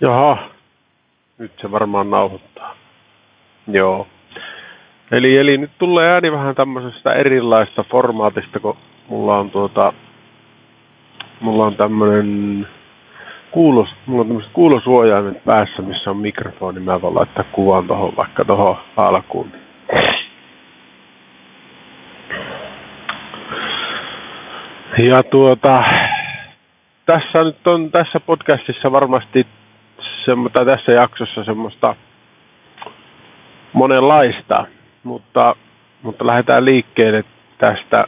Jaha, nyt se varmaan nauhoittaa. Joo. Eli, eli nyt tulee ääni vähän tämmöisestä erilaista formaatista, kun mulla on tuota, mulla on tämmönen kuulos, mulla on tämmöiset kuulosuojaimet päässä, missä on mikrofoni. Mä voin laittaa kuvan tohon vaikka tohon alkuun. Ja tuota, tässä nyt on tässä podcastissa varmasti semmo, tai tässä jaksossa semmoista monenlaista, mutta, mutta lähdetään liikkeelle tästä,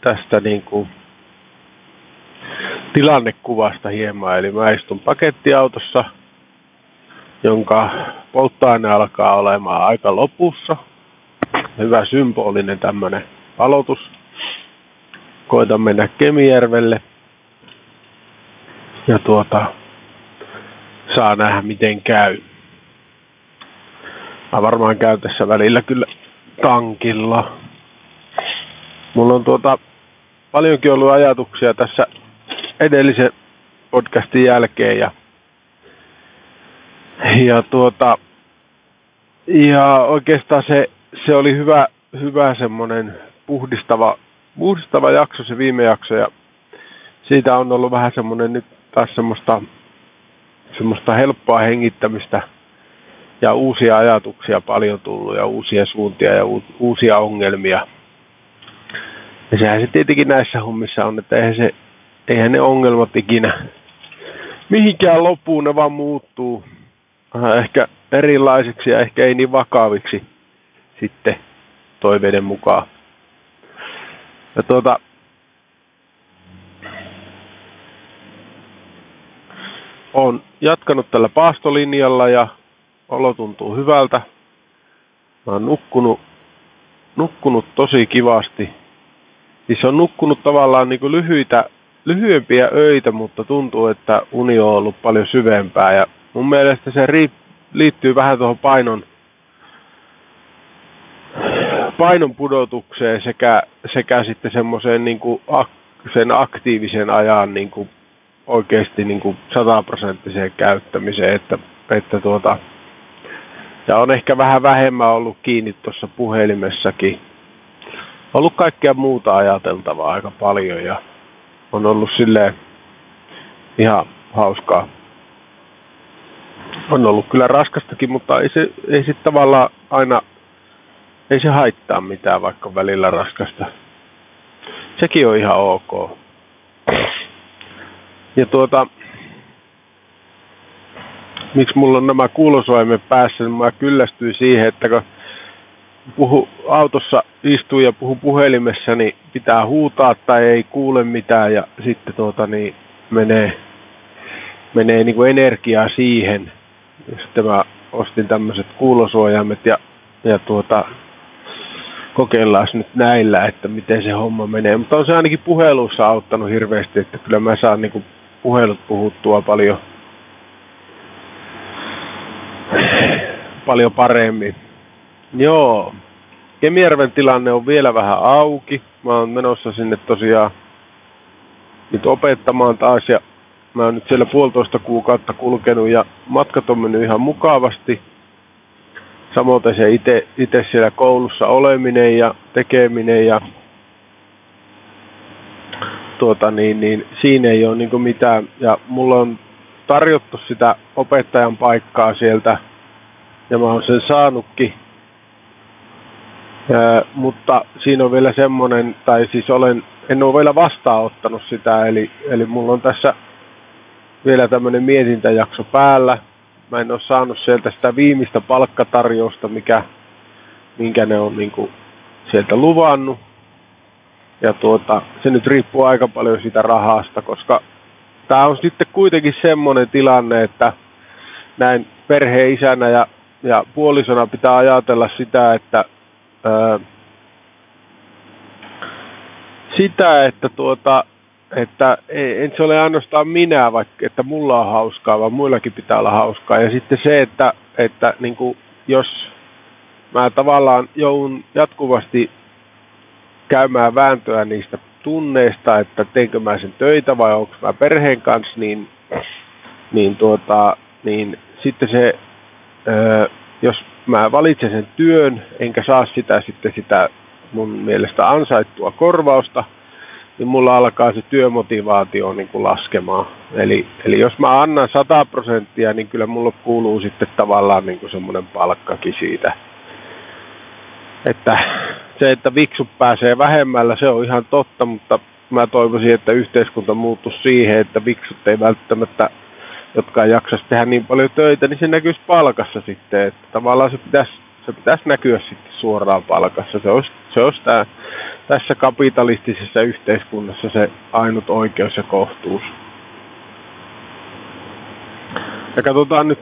tästä niin kuin tilannekuvasta hieman. Eli mä istun pakettiautossa, jonka polttoaine alkaa olemaan aika lopussa. Hyvä symbolinen tämmöinen aloitus. Koitan mennä Kemijärvelle. Ja tuota, saa nähdä miten käy. Mä varmaan käyn tässä välillä kyllä tankilla. Mulla on tuota paljonkin ollut ajatuksia tässä edellisen podcastin jälkeen ja, ja tuota ja oikeastaan se, se oli hyvä, hyvä semmoinen puhdistava, puhdistava jakso se viime jakso ja siitä on ollut vähän semmoinen nyt taas semmoista semmoista helppoa hengittämistä ja uusia ajatuksia paljon tullut ja uusia suuntia ja uusia ongelmia. Ja sehän se tietenkin näissä hommissa on, että eihän, se, eihän ne ongelmat ikinä mihinkään lopuun, ne vaan muuttuu ehkä erilaisiksi ja ehkä ei niin vakaviksi sitten toiveiden mukaan. Ja tuota, olen jatkanut tällä paastolinjalla ja olo tuntuu hyvältä. Mä oon nukkunut, nukkunut tosi kivasti. Siis on nukkunut tavallaan niin kuin lyhyitä, lyhyempiä öitä, mutta tuntuu, että uni on ollut paljon syvempää. Ja mun mielestä se liittyy vähän tuohon painon, painon pudotukseen sekä, sekä sitten semmoiseen niin kuin ak, sen aktiivisen ajan niin kuin oikeasti niin kuin sataprosenttiseen käyttämiseen, että, että tuota, ja on ehkä vähän vähemmän ollut kiinni tuossa puhelimessakin. Ollut kaikkea muuta ajateltavaa aika paljon ja on ollut silleen ihan hauskaa. On ollut kyllä raskastakin, mutta ei se, ei se tavallaan aina, ei se haittaa mitään, vaikka välillä raskasta. Sekin on ihan ok. Ja tuota, miksi mulla on nämä kuulosuoimet päässä, niin mä kyllästyin siihen, että kun puhu, autossa istuu ja puhu puhelimessa, niin pitää huutaa tai ei kuule mitään ja sitten tuota, niin menee, menee niin kuin energiaa siihen. Sitten mä ostin tämmöiset kuulosuojaimet ja, ja tuota, kokeillaan nyt näillä, että miten se homma menee. Mutta on se ainakin puhelussa auttanut hirveästi, että kyllä mä saan niin kuin puhelut puhuttua paljon, paljon paremmin. Joo, Kemijärven tilanne on vielä vähän auki. Mä oon menossa sinne tosiaan nyt opettamaan taas ja mä oon nyt siellä puolitoista kuukautta kulkenut ja matkat on mennyt ihan mukavasti. Samoin se itse siellä koulussa oleminen ja tekeminen ja tuota, niin, niin siinä ei ole niin mitään. Ja mulla on tarjottu sitä opettajan paikkaa sieltä ja mä oon sen saanutkin. Ja, mutta siinä on vielä semmoinen, tai siis olen, en ole vielä vastaanottanut sitä, eli, eli mulla on tässä vielä tämmöinen mietintäjakso päällä. Mä en ole saanut sieltä sitä viimeistä palkkatarjousta, mikä, minkä ne on niin kuin sieltä luvannut. Ja tuota, se nyt riippuu aika paljon siitä rahasta, koska tämä on sitten kuitenkin semmoinen tilanne, että näin perheen isänä ja, ja puolisona pitää ajatella sitä, että ää, sitä, että tuota, että en se ole ainoastaan minä, vaikka että mulla on hauskaa, vaan muillakin pitää olla hauskaa. Ja sitten se, että, että niin kuin, jos mä tavallaan joudun jatkuvasti käymään vääntöä niistä tunneista, että teinkö mä sen töitä vai onko mä perheen kanssa, niin niin, tuota, niin sitten se, jos mä valitsen sen työn, enkä saa sitä sitten sitä mun mielestä ansaittua korvausta, niin mulla alkaa se työmotivaatio niin kuin laskemaan. Eli, eli jos mä annan 100 prosenttia, niin kyllä mulla kuuluu sitten tavallaan niin semmoinen palkkakin siitä. Että se, että viksut pääsee vähemmällä, se on ihan totta, mutta mä toivoisin, että yhteiskunta muuttuisi siihen, että viksut ei välttämättä, jotka ei jaksaisi tehdä niin paljon töitä, niin se näkyisi palkassa sitten. Että tavallaan se pitäisi, se pitäisi näkyä sitten suoraan palkassa. Se olisi, se olisi tämä, tässä kapitalistisessa yhteiskunnassa se ainut oikeus ja kohtuus. Ja katsotaan nyt,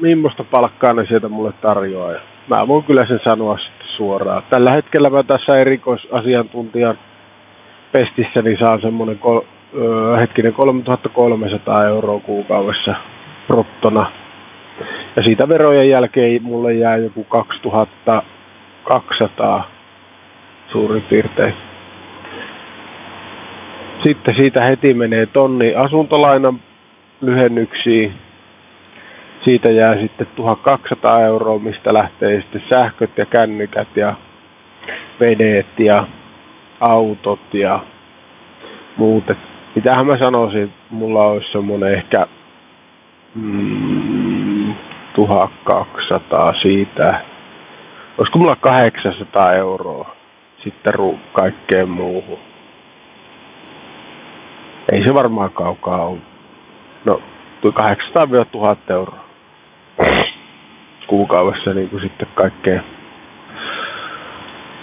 millaista palkkaa ne sieltä mulle tarjoaa. Mä voin kyllä sen sanoa suoraan. Tällä hetkellä mä tässä erikoisasiantuntijan pestissä niin saan semmoinen kol, ö, hetkinen 3300 euroa kuukaudessa prottona. Ja siitä verojen jälkeen mulle jää joku 2200 suurin piirtein. Sitten siitä heti menee tonni asuntolainan lyhennyksiin. Siitä jää sitten 1200 euroa, mistä lähtee sitten sähköt ja kännykät ja vedet ja autot ja muut. Et mitähän mä sanoisin, mulla olisi semmoinen ehkä mm, 1200 siitä. Olisiko mulla 800 euroa sitten ru- kaikkeen muuhun? Ei se varmaan kaukaa ole. No, 800-1000 euroa kuukaudessa niin kuin sitten kaikkeen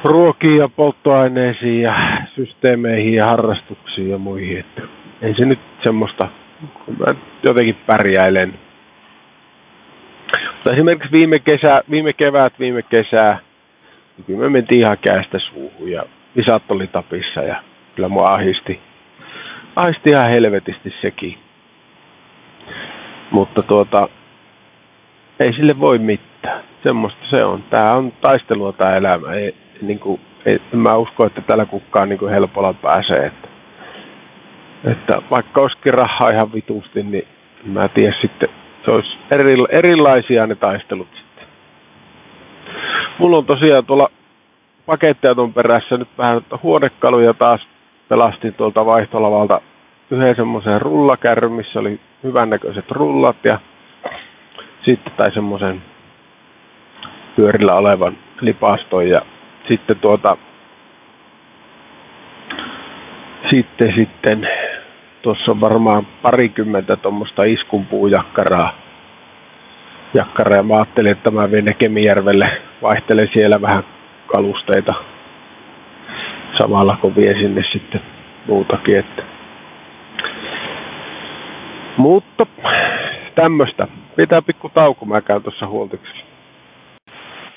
ruokiin ja polttoaineisiin ja systeemeihin ja harrastuksiin ja muihin. Että ei se nyt semmoista, kun mä jotenkin pärjäilen. Mutta esimerkiksi viime, kesä, viime kevät, viime kesää, niin kyllä me mentiin ihan käestä suuhun ja visat oli tapissa ja kyllä mua ahisti, ahisti ihan helvetisti sekin. Mutta tuota, ei sille voi mitään. Semmoista se on. Tämä on taistelua tämä elämä. Ei, niin kuin, ei, mä usko, että tällä kukaan niin kuin helpolla pääsee. Että, että vaikka olisikin rahaa ihan vitusti, niin mä tiedän sitten, se olisi eri, erilaisia ne taistelut sitten. Mulla on tosiaan tuolla pakettiauton perässä nyt vähän huonekaluja taas pelastin tuolta vaihtolavalta yhden semmoisen rullakärryn, missä oli hyvännäköiset rullat ja sitten tai semmoisen pyörillä olevan lipaston ja sitten tuota sitten sitten tuossa on varmaan parikymmentä tuommoista iskunpuujakkaraa jakkaraa ja mä ajattelin, että mä vien Kemijärvelle, vaihtelen siellä vähän kalusteita samalla kun vie sinne sitten muutakin. Että. Mutta tämmöistä. Pitää pikku tauko, mä käyn tuossa huoltiksi.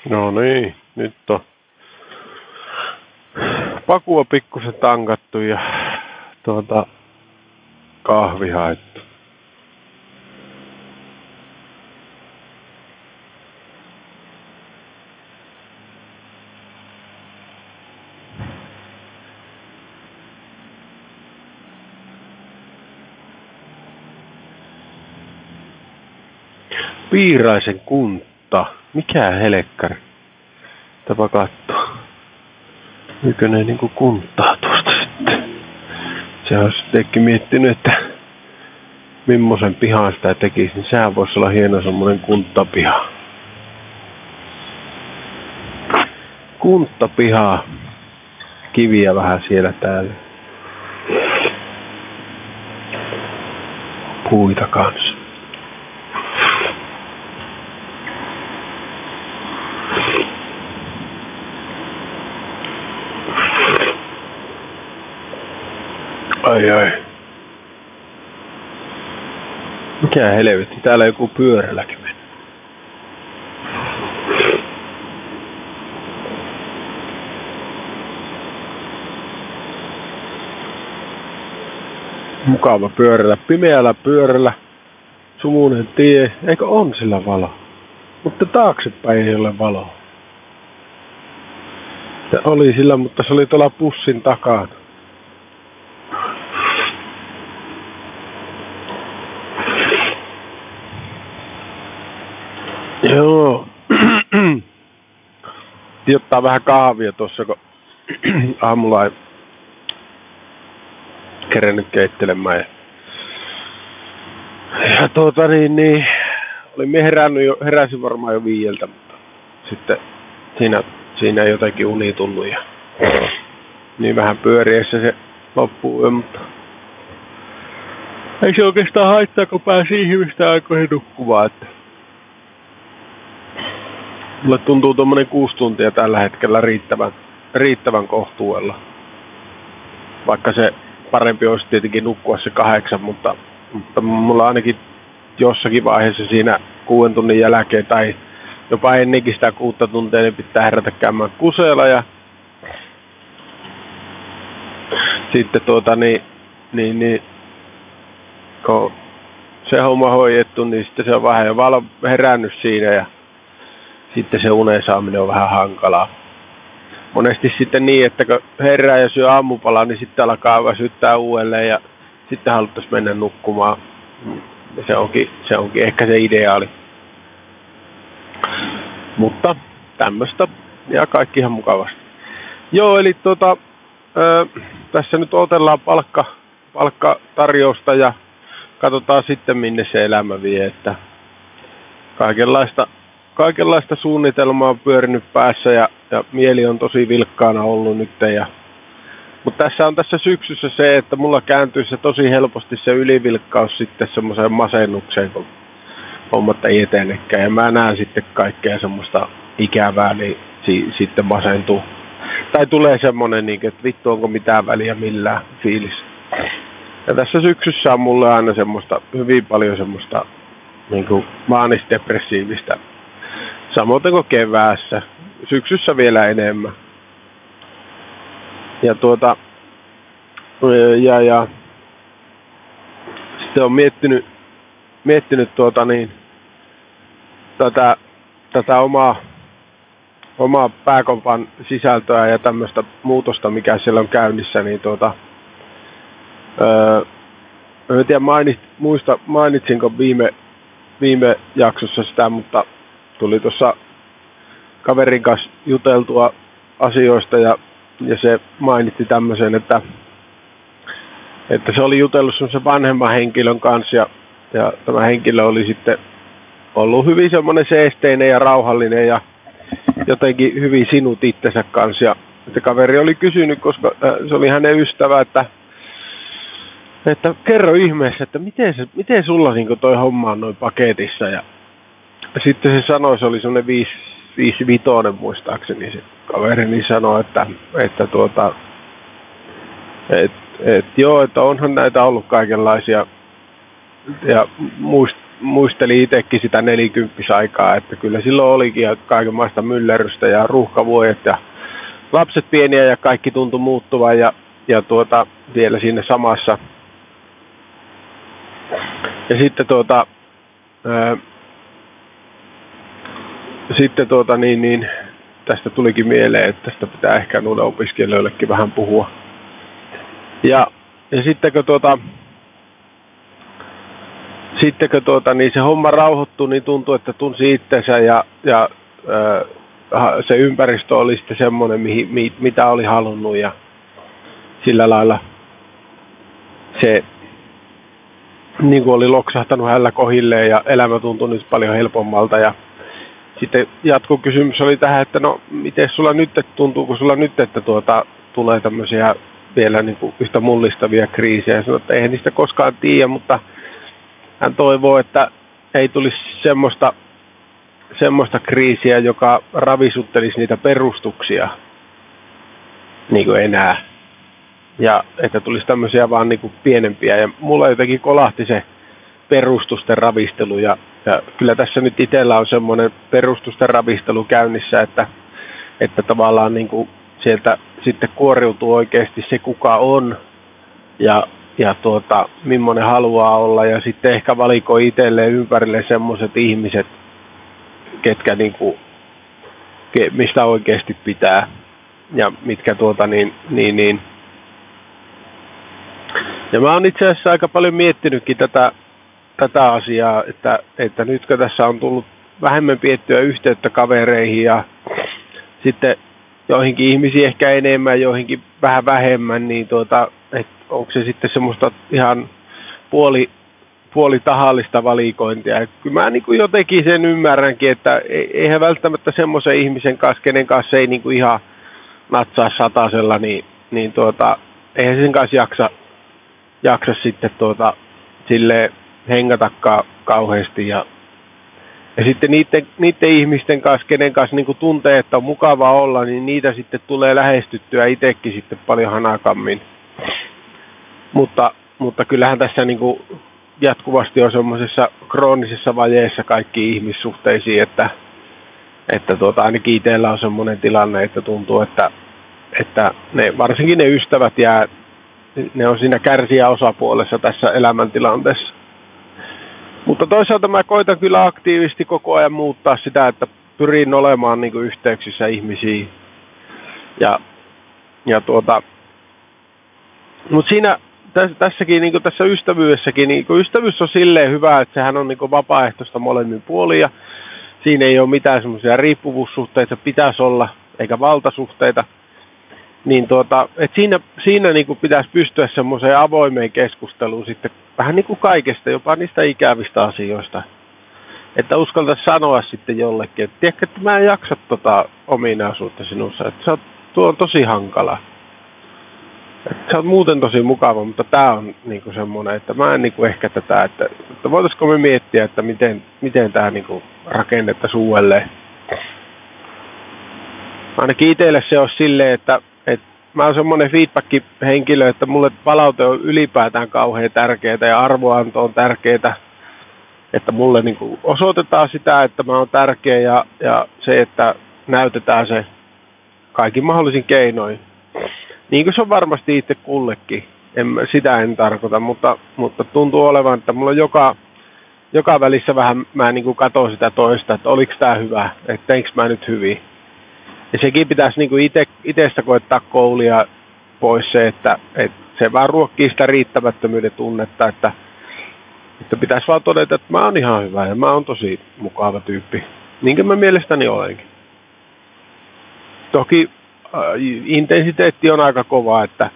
No niin, nyt on pakua pikkusen tankattu ja tuota, kahvi haettu. Piiraisen kunta. Mikä helekkari? Tapa katsoa. Nytkö ne niinku kuntaa tuosta sitten? Se olisi sittenkin miettinyt, että millaisen pihan sitä tekisi, niin sehän voisi olla hieno semmoinen kuntapiha. Kuntapiha. Kiviä vähän siellä täällä. Puita kanssa. Ai ai. Mikä helvetti, täällä joku pyörälläkin meni. Mukava pyörällä, pimeällä pyörällä, sumuinen tie, eikö on sillä valo? Mutta taaksepäin ei ole valo. Se oli sillä, mutta se oli tuolla pussin takana. Joo. Ottaa vähän kahvia tuossa, kun aamulla ei kerennyt keittelemään. Ja, ja tuota niin, niin olin herännyt jo, heräsin varmaan jo viieltä, mutta sitten siinä, siinä jotenkin uni tullut ja niin vähän pyöriessä se loppuu, mutta ei se oikeastaan haittaa, kun pääsi ihmistä aikoihin nukkumaan. Että mulle tuntuu tuommoinen kuusi tuntia tällä hetkellä riittävän, riittävän kohtuudella. Vaikka se parempi olisi tietenkin nukkua se kahdeksan, mutta, mutta mulla ainakin jossakin vaiheessa siinä kuuden tunnin jälkeen tai jopa ennenkin sitä kuutta tuntia, niin pitää herätä käymään kuseella ja sitten tuota niin, niin, niin kun se homma hoidettu, niin sitten se on vähän jo herännyt siinä ja sitten se unen saaminen on vähän hankalaa. Monesti sitten niin, että kun herää ja syö aamupala, niin sitten alkaa väsyttää uudelleen ja sitten haluttaisiin mennä nukkumaan. Se onkin, se onkin ehkä se ideaali. Mutta tämmöistä ja kaikki ihan mukavasti. Joo, eli tuota, ö, tässä nyt otellaan palkka, palkkatarjousta ja katsotaan sitten minne se elämä vie, että kaikenlaista, kaikenlaista suunnitelmaa on pyörinyt päässä ja, ja mieli on tosi vilkkaana ollut nyt. Ja, mutta tässä on tässä syksyssä se, että mulla kääntyy se tosi helposti se ylivilkkaus sitten semmoiseen masennukseen, kun hommat ei etenekään. Ja mä näen sitten kaikkea semmoista ikävää, niin si, sitten masentuu. Tai tulee semmoinen, niin, että vittu onko mitään väliä millään fiilis. Ja tässä syksyssä on mulle aina semmoista, hyvin paljon semmoista niin kuin maanisdepressiivistä. Samoin kuin keväässä. Syksyssä vielä enemmän. Ja tuota, ja, ja sitten on miettinyt, miettinyt tuota niin, tätä, tätä omaa, omaa pääkompan sisältöä ja tämmöistä muutosta, mikä siellä on käynnissä, niin tuota, Öö, en tiedä mainit, muista, mainitsinko viime, viime jaksossa sitä, mutta tuli tuossa kaverin kanssa juteltua asioista ja, ja se mainitti tämmöisen, että, että se oli jutellut semmoisen vanhemman henkilön kanssa ja, ja tämä henkilö oli sitten ollut hyvin semmoinen seesteinen ja rauhallinen ja jotenkin hyvin sinut itsensä kanssa. Ja kaveri oli kysynyt, koska se oli hänen ystävä, että että kerro ihmeessä, että miten, se, miten sulla niin toi homma on noin paketissa. Ja sitten se sanoi, se oli semmoinen 5 viisi vitonen muistaakseni se kaveri, niin sanoi, että, että tuota, et, et, joo, että onhan näitä ollut kaikenlaisia. Ja muist, muisteli itsekin sitä nelikymppisaikaa, että kyllä silloin olikin kaikenlaista myllerrystä ja ruuhkavuodet ja lapset pieniä ja kaikki tuntui muuttuvan ja, ja tuota, vielä siinä samassa. Ja sitten tuota, sitten tuota niin, niin, tästä tulikin mieleen, että tästä pitää ehkä noille opiskelijoillekin vähän puhua. Ja, ja sittenkö tuota, sittenkö tuota, niin se homma rauhoittui, niin tuntui, että tunsi itsensä ja, ja se ympäristö oli sitten semmoinen, mihin, mitä oli halunnut ja sillä lailla se niin kuin oli loksahtanut hällä kohilleen ja elämä tuntui nyt paljon helpommalta. Ja sitten jatkokysymys oli tähän, että no miten sulla nyt, tuntuuko sulla nyt, että tuota, tulee tämmöisiä vielä niin kuin yhtä mullistavia kriisejä. Sanoi, että eihän niistä koskaan tiedä, mutta hän toivoo, että ei tulisi semmoista, semmoista kriisiä, joka ravisuttelisi niitä perustuksia niin kuin enää ja että tulisi tämmöisiä vaan niin kuin pienempiä. Ja mulla jotenkin kolahti se perustusten ravistelu ja, ja kyllä tässä nyt itsellä on semmoinen perustusten ravistelu käynnissä, että, että tavallaan niin kuin sieltä sitten kuoriutuu oikeasti se kuka on ja, ja tuota, millainen haluaa olla. Ja sitten ehkä valikoi itselleen ympärille semmoiset ihmiset, ketkä niin kuin, mistä oikeasti pitää ja mitkä tuota niin, niin, niin. Ja mä oon itse asiassa aika paljon miettinytkin tätä, tätä asiaa, että, että nytkö tässä on tullut vähemmän piettyä yhteyttä kavereihin ja sitten joihinkin ihmisiin ehkä enemmän, joihinkin vähän vähemmän, niin tuota, onko se sitten semmoista ihan puoli, puoli tahallista valikointia. Et kyllä mä niin kuin jotenkin sen ymmärränkin, että e-, eihän välttämättä semmoisen ihmisen kanssa, kenen kanssa ei niin kuin ihan natsaa satasella, niin, niin tuota, eihän sen kanssa jaksa, jaksa sitten tuota, sille hengatakaan kauheasti ja ja sitten niiden, niiden ihmisten kanssa, kenen kanssa niin tuntee, että on mukava olla, niin niitä sitten tulee lähestyttyä itsekin sitten paljon hanakammin. Mutta, mutta kyllähän tässä niin kuin jatkuvasti on semmoisessa kroonisessa vajeessa kaikki ihmissuhteisiin, että, että tuota, ainakin itsellä on semmoinen tilanne, että tuntuu, että, että ne, varsinkin ne ystävät jää, ne on siinä kärsiä osapuolessa tässä elämäntilanteessa. Mutta toisaalta mä koitan kyllä aktiivisesti koko ajan muuttaa sitä, että pyrin olemaan niin kuin yhteyksissä ihmisiin. Ja, ja tuota, mutta siinä tässä, tässäkin, niin kuin tässä ystävyydessäkin, niin kuin ystävyys on silleen hyvä, että sehän on niin kuin vapaaehtoista molemmin puolin ja siinä ei ole mitään semmoisia riippuvuussuhteita, pitäisi olla, eikä valtasuhteita niin tuota, et siinä, siinä niin kuin pitäisi pystyä semmoiseen avoimeen keskusteluun sitten vähän niin kuin kaikesta, jopa niistä ikävistä asioista. Että uskaltaisi sanoa sitten jollekin, että tiedätkö, että mä en jaksa tota ominaisuutta sinussa, että oot, tuo on tosi hankala. Että sä oot muuten tosi mukava, mutta tämä on niin kuin semmoinen, että mä en niin kuin ehkä tätä, että, että voitaisiko me miettiä, että miten, miten tämä niin kuin rakennettaisiin uudelleen. Ainakin itselle se on silleen, että mä oon semmoinen feedback-henkilö, että mulle palaute on ylipäätään kauhean tärkeää ja arvoanto on tärkeää, että mulle niin kuin osoitetaan sitä, että mä oon tärkeä ja, ja se, että näytetään se kaikin mahdollisin keinoin. Niin kuin se on varmasti itse kullekin. En, sitä en tarkoita, mutta, mutta tuntuu olevan, että mulla joka, joka välissä vähän, mä niin katon sitä toista, että oliko tämä hyvä, että teinkö mä nyt hyvin ja sekin pitäisi niin kuin ite, itsestä koettaa koulia pois se, että, että se vaan ruokkii sitä riittämättömyyden tunnetta, että, että pitäisi vaan todeta, että mä oon ihan hyvä ja mä oon tosi mukava tyyppi. Niin mä mielestäni olenkin. Toki äh, intensiteetti on aika kova, että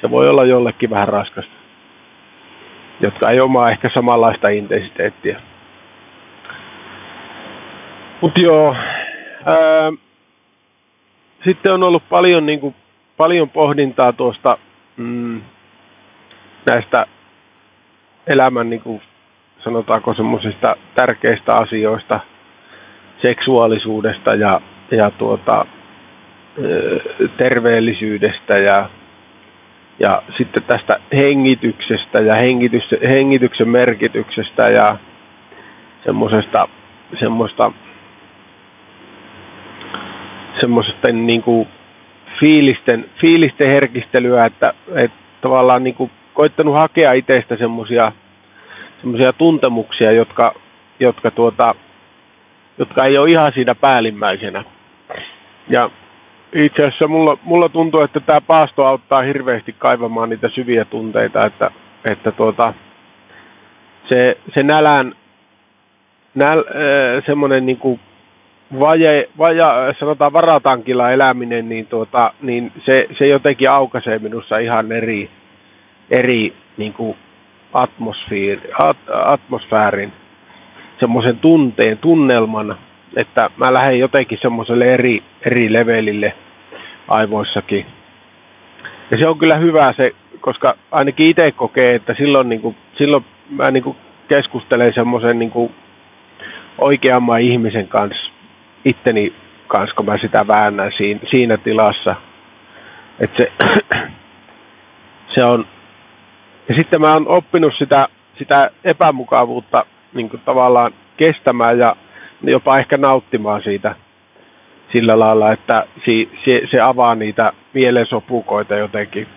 se voi olla jollekin vähän raskasta, jotka ei omaa ehkä samanlaista intensiteettiä. Mutta joo, ää, sitten on ollut paljon, niin kuin, paljon pohdintaa tuosta mm, näistä elämän, niin kuin, sanotaanko semmoisista tärkeistä asioista, seksuaalisuudesta ja, ja tuota, terveellisyydestä ja, ja sitten tästä hengityksestä ja hengitys, hengityksen merkityksestä ja semmoisesta semmoista semmoisesta niin kuin fiilisten, fiilisten herkistelyä, että, että tavallaan niin kuin koittanut hakea itsestä semmoisia semmoisia tuntemuksia, jotka, jotka, tuota, jotka ei ole ihan siinä päällimmäisenä. Ja itse asiassa mulla, mulla tuntuu, että tämä paasto auttaa hirveästi kaivamaan niitä syviä tunteita, että, että tuota, se, se nälän, näl, äh, semmoinen niin kuin vaje, vaja, sanotaan varatankilla eläminen, niin, tuota, niin se, se jotenkin aukaisee minussa ihan eri, eri niin kuin at, atmosfäärin, semmoisen tunteen, tunnelman, että mä lähden jotenkin semmoiselle eri, eri levelille aivoissakin. Ja se on kyllä hyvä se, koska ainakin itse kokee, että silloin, niin kuin, silloin mä niin kuin keskustelen semmoisen niin oikeamman ihmisen kanssa itteni kanssa, kun mä sitä väännän siinä, siinä tilassa. Että se, se on, ja sitten mä oon oppinut sitä, sitä epämukavuutta niin kuin tavallaan kestämään ja jopa ehkä nauttimaan siitä sillä lailla, että se, se, se avaa niitä mielensopukoita jotenkin.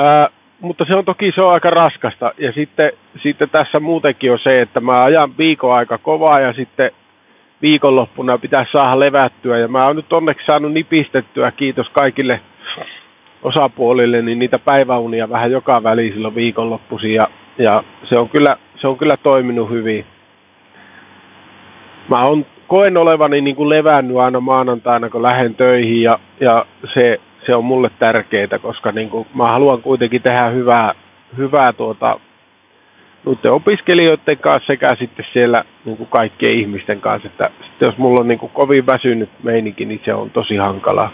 Ää, mutta se on toki se on aika raskasta. Ja sitten, sitten tässä muutenkin on se, että mä ajan viikon aika kovaa ja sitten viikonloppuna pitäisi saada levättyä. Ja mä oon nyt onneksi saanut nipistettyä, kiitos kaikille osapuolille, niin niitä päiväunia vähän joka väli silloin viikonloppuisin. Ja, ja se, on kyllä, se on kyllä toiminut hyvin. mä on, koen olevani niin kuin levännyt aina maanantaina, kun lähden töihin ja, ja se, se on mulle tärkeää, koska niin kuin, mä haluan kuitenkin tehdä hyvää, hyvää tuota, opiskelijoiden kanssa sekä sitten siellä niin kuin kaikkien ihmisten kanssa. Että sitten jos mulla on niin kuin kovin väsynyt meininki, niin se on tosi hankalaa.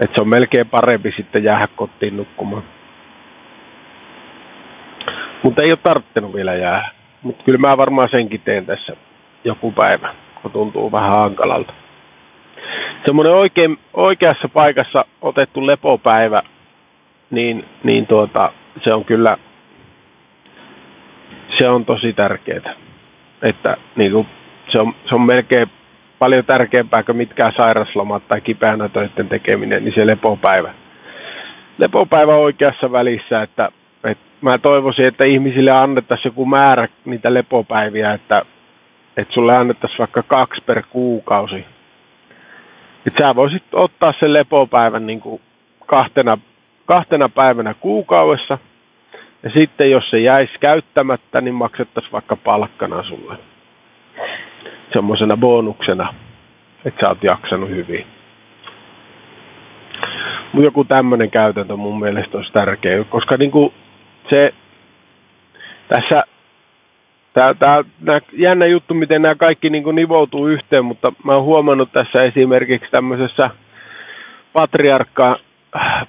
Että se on melkein parempi sitten jäädä kotiin nukkumaan. Mutta ei ole tarttunut vielä jäädä. Mutta kyllä mä varmaan senkin teen tässä joku päivä, kun tuntuu vähän hankalalta. Semmoinen oikein, oikeassa paikassa otettu lepopäivä, niin, niin tuota, se on kyllä se on tosi tärkeää. Että niin kuin, se, on, se on melkein paljon tärkeämpää kuin mitkään sairaslomat tai kipeänä töiden tekeminen, niin se lepopäivä. Lepopäivä oikeassa välissä, että, että mä toivoisin, että ihmisille annettaisiin joku määrä niitä lepopäiviä, että, että sulle annettaisiin vaikka kaksi per kuukausi. Että sä voisit ottaa sen lepopäivän niin kuin kahtena, kahtena päivänä kuukaudessa – ja sitten jos se jäisi käyttämättä, niin maksettaisiin vaikka palkkana sulle. Semmoisena bonuksena, että sä oot jaksanut hyvin. Mutta joku tämmöinen käytäntö mun mielestä olisi tärkeä, koska niinku se tässä Tää, tää, jännä juttu, miten nämä kaikki niin kuin nivoutuu yhteen, mutta mä oon huomannut tässä esimerkiksi tämmöisessä patriarkka,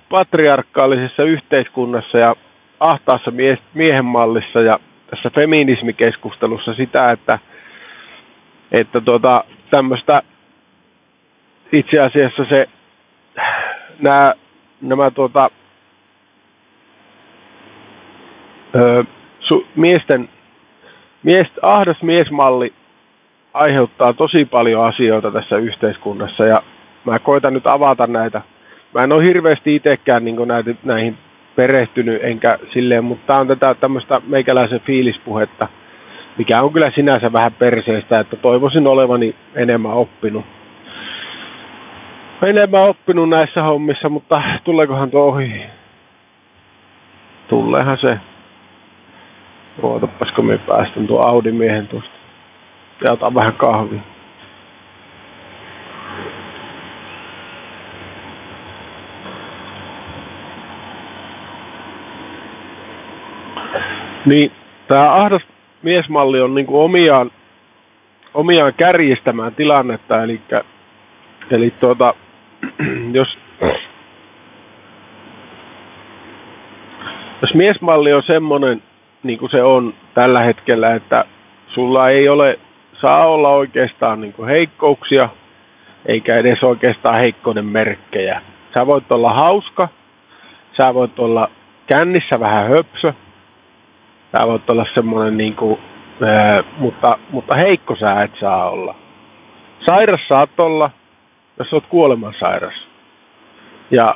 patriarkkaalisessa yhteiskunnassa ja ahtaassa mie- miehen mallissa ja tässä feminismikeskustelussa sitä, että, että tuota, tämmöistä itse asiassa se nämä, nämä tuota, ö, su, miesten, miest, ahdas miesmalli aiheuttaa tosi paljon asioita tässä yhteiskunnassa ja mä koitan nyt avata näitä. Mä en ole hirveästi itsekään niin näitä, näihin perehtynyt, enkä silleen, mutta tämä on tätä tämmöistä meikäläisen fiilispuhetta, mikä on kyllä sinänsä vähän perseestä, että toivoisin olevani enemmän oppinut. Enemmän oppinut näissä hommissa, mutta tuleekohan tuo ohi? Tulleehan se. Ootapas, kun me päästän tuo Audi-miehen tuosta. Ja otan vähän kahvia. Niin, tämä ahdas miesmalli on niin kuin omiaan, omiaan kärjistämään tilannetta, eli, eli tuota, jos, jos miesmalli on semmoinen, niin kuin se on tällä hetkellä, että sulla ei ole, saa olla oikeastaan niin kuin heikkouksia, eikä edes oikeastaan heikkouden merkkejä. Sä voit olla hauska, sä voit olla kännissä vähän höpsö, Sä voit olla semmoinen, niin kuin, ää, mutta, mutta heikko sä et saa olla. Sairas saat olla, jos oot kuolemansairas. Ja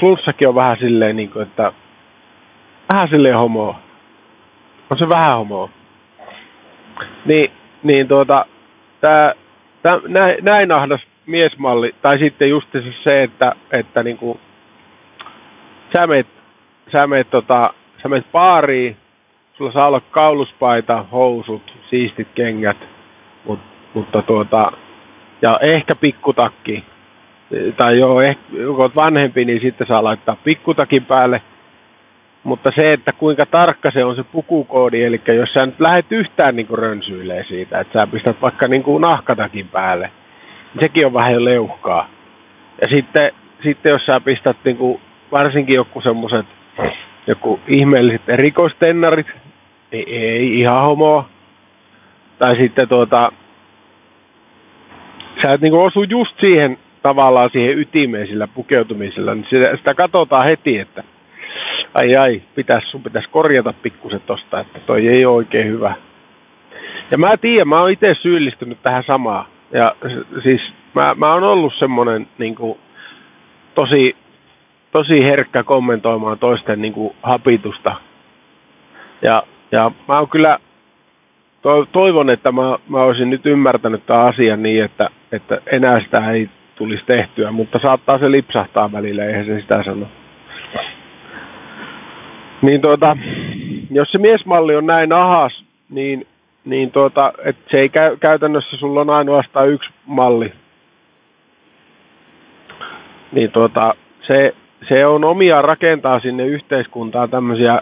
flunssakin on vähän silleen, niin kuin, että vähän silleen homoa. On se vähän homoa. Niin, niin tuota, tää, tää, näin, näin ahdas miesmalli, tai sitten just se, että, että niin kuin, sä meet, sä meet, tota, sä meet baariin, sulla saa olla kauluspaita, housut, siistit kengät, mut, mutta tuota, ja ehkä pikkutakki. Tai joo, ehkä, kun olet vanhempi, niin sitten saa laittaa pikkutakin päälle. Mutta se, että kuinka tarkka se on se pukukoodi, eli jos sä nyt lähdet yhtään niin rönsyilee siitä, että sä pistät vaikka niin kuin nahkatakin päälle, niin sekin on vähän leuhkaa. Ja sitten, sitten jos sä pistät niin kuin, varsinkin joku semmoiset joku ihmeelliset erikoistennarit, ei, ei ihan homoa. Tai sitten tuota, sä et niinku osu just siihen tavallaan siihen ytimeen sillä pukeutumisella, niin sitä, sitä katsotaan heti, että ai ai, pitäis, sun pitäisi korjata pikkuset tosta, että toi ei ole oikein hyvä. Ja mä tiedän, mä oon itse syyllistynyt tähän samaan. Ja siis mä, mä oon ollut semmonen niin kuin, tosi, tosi herkkä kommentoimaan toisten niin kuin, hapitusta. Ja ja mä oon kyllä toivon, että mä, mä olisin nyt ymmärtänyt tämän asian niin, että, että enää sitä ei tulisi tehtyä, mutta saattaa se lipsahtaa välillä, eihän se sitä sano. Niin tuota, jos se miesmalli on näin ahas, niin niin tuota, että se ei käy, käytännössä, sulla on ainoastaan yksi malli. Niin tuota, se, se on omia rakentaa sinne yhteiskuntaan tämmöisiä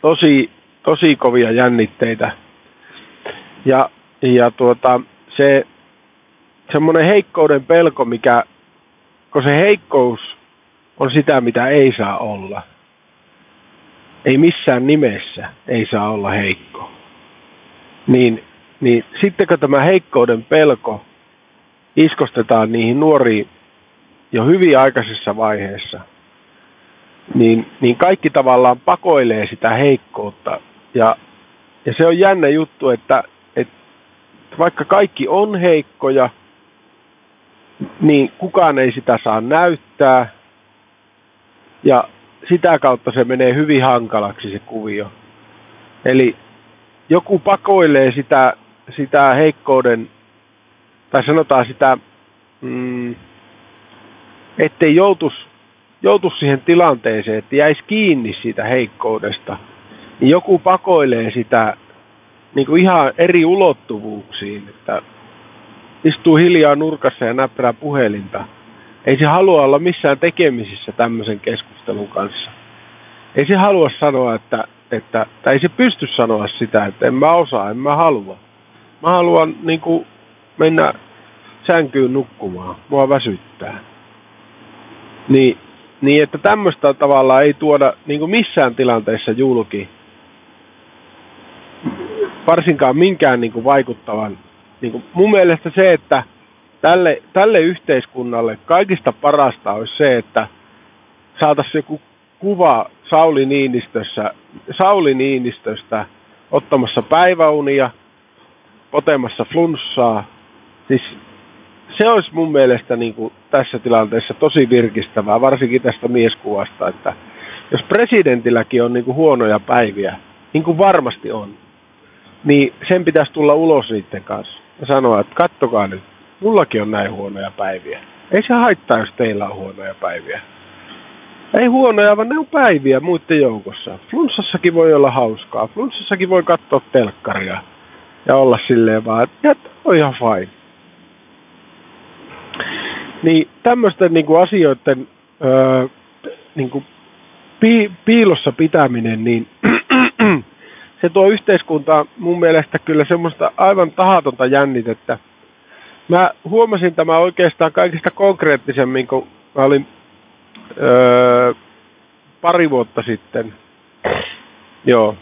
tosi, tosi kovia jännitteitä. Ja, ja tuota, se semmoinen heikkouden pelko, mikä, kun se heikkous on sitä, mitä ei saa olla. Ei missään nimessä ei saa olla heikko. Niin, niin sitten kun tämä heikkouden pelko iskostetaan niihin nuoriin jo hyvin aikaisessa vaiheessa, niin, niin kaikki tavallaan pakoilee sitä heikkoutta. Ja, ja se on jännä juttu, että, että vaikka kaikki on heikkoja, niin kukaan ei sitä saa näyttää. Ja sitä kautta se menee hyvin hankalaksi se kuvio. Eli joku pakoilee sitä, sitä heikkouden, tai sanotaan sitä, mm, ettei joutus, joutus siihen tilanteeseen, että jäisi kiinni siitä heikkoudesta, niin joku pakoilee sitä niin kuin ihan eri ulottuvuuksiin, että istuu hiljaa nurkassa ja näppärää puhelinta. Ei se halua olla missään tekemisissä tämmöisen keskustelun kanssa. Ei se halua sanoa, että, että tai ei se pysty sanoa sitä, että en mä osaa, en mä halua. Mä haluan niin kuin, mennä sänkyyn nukkumaan. Mua väsyttää. Niin, niin että tämmöistä tavalla ei tuoda niin kuin missään tilanteessa julki. Varsinkaan minkään niin kuin vaikuttavan. Niin kuin mun mielestä se, että tälle, tälle yhteiskunnalle kaikista parasta olisi se, että saataisiin joku kuva Sauli, Niinistössä, Sauli Niinistöstä ottamassa päiväunia, potemassa flunssaa. Siis se olisi mun mielestä niin kuin tässä tilanteessa tosi virkistävää, varsinkin tästä mieskuvasta, että jos presidentilläkin on niin kuin huonoja päiviä, niin kuin varmasti on, niin sen pitäisi tulla ulos niiden kanssa ja sanoa, että kattokaa nyt, mullakin on näin huonoja päiviä. Ei se haittaa, jos teillä on huonoja päiviä. Ei huonoja, vaan ne on päiviä muiden joukossa. Flunssassakin voi olla hauskaa. Flunssassakin voi katsoa telkkaria ja olla silleen vaan, että on ihan fine. Niin tämmöisten niin kuin asioiden öö, niin kuin pi, piilossa pitäminen, niin se tuo yhteiskuntaan mun mielestä kyllä semmoista aivan tahatonta jännitettä. Mä huomasin tämä oikeastaan kaikista konkreettisemmin, kun mä olin öö, pari vuotta sitten, joo,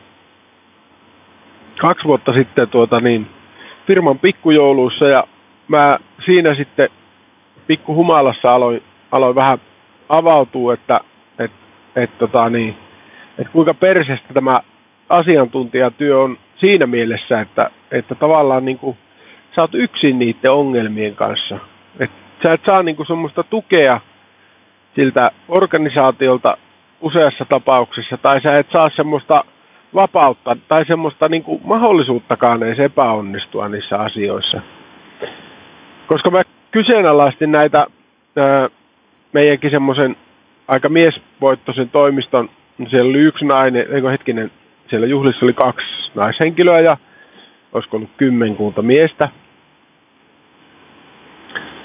kaksi vuotta sitten tuota niin, firman pikkujouluissa ja mä siinä sitten pikkuhumalassa aloin, aloin vähän avautua, että et, et, tota niin, et kuinka persestä tämä asiantuntijatyö on siinä mielessä, että, että tavallaan niin kuin, sä oot yksin niiden ongelmien kanssa. Et sä et saa niin kuin semmoista tukea siltä organisaatiolta useassa tapauksessa, tai sä et saa semmoista vapautta tai semmoista niin kuin mahdollisuuttakaan edes epäonnistua niissä asioissa. Koska mä kyseenalaistin näitä ää, meidänkin semmoisen aika miesvoittoisen toimiston, siellä oli yksi nainen, eikö hetkinen, siellä juhlissa oli kaksi naishenkilöä ja olisiko ollut kymmenkunta miestä.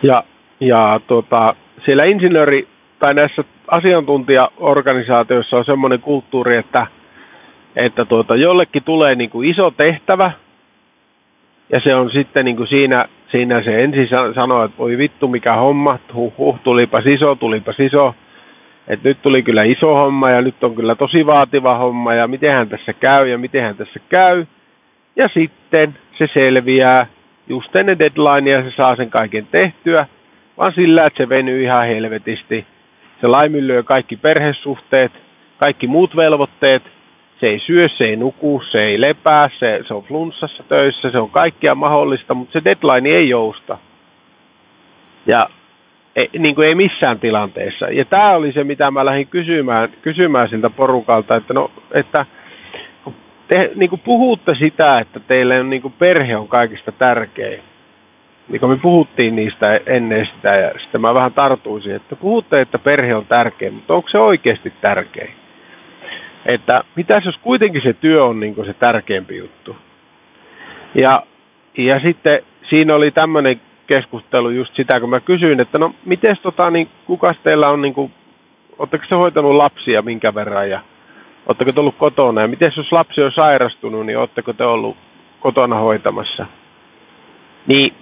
Ja, ja tota, siellä insinööri tai näissä asiantuntijaorganisaatioissa on semmoinen kulttuuri, että, että tuota, jollekin tulee niin kuin iso tehtävä, ja se on sitten niin kuin siinä, siinä se ensin sanoo, että voi vittu mikä homma, huh, huh tulipa iso, tulipa iso, että nyt tuli kyllä iso homma ja nyt on kyllä tosi vaativa homma ja mitenhän tässä käy ja mitenhän tässä käy. Ja sitten se selviää just ennen deadlinea se saa sen kaiken tehtyä, vaan sillä, että se venyy ihan helvetisti se laiminlyö kaikki perhesuhteet, kaikki muut velvoitteet. Se ei syö, se ei nuku, se ei lepää, se, se on flunssassa töissä, se on kaikkea mahdollista, mutta se deadline ei jousta. Ja ei, niin kuin ei missään tilanteessa. Ja tämä oli se, mitä mä lähdin kysymään, kysymään siltä porukalta, että, no, että te niin kuin puhutte sitä, että teille on niin kuin perhe on kaikista tärkein niin kuin me puhuttiin niistä ennen sitä ja sitten mä vähän tartuisin, että puhutte, että perhe on tärkeä, mutta onko se oikeasti tärkein? Että mitäs jos kuitenkin se työ on niin se tärkeämpi juttu? Ja, ja sitten siinä oli tämmöinen keskustelu just sitä, kun mä kysyin, että no miten tota, niin kukas teillä on, niin kuin, se hoitanut lapsia minkä verran ja oletteko te ollut kotona ja miten jos lapsi on sairastunut, niin oletteko te ollut kotona hoitamassa? Niin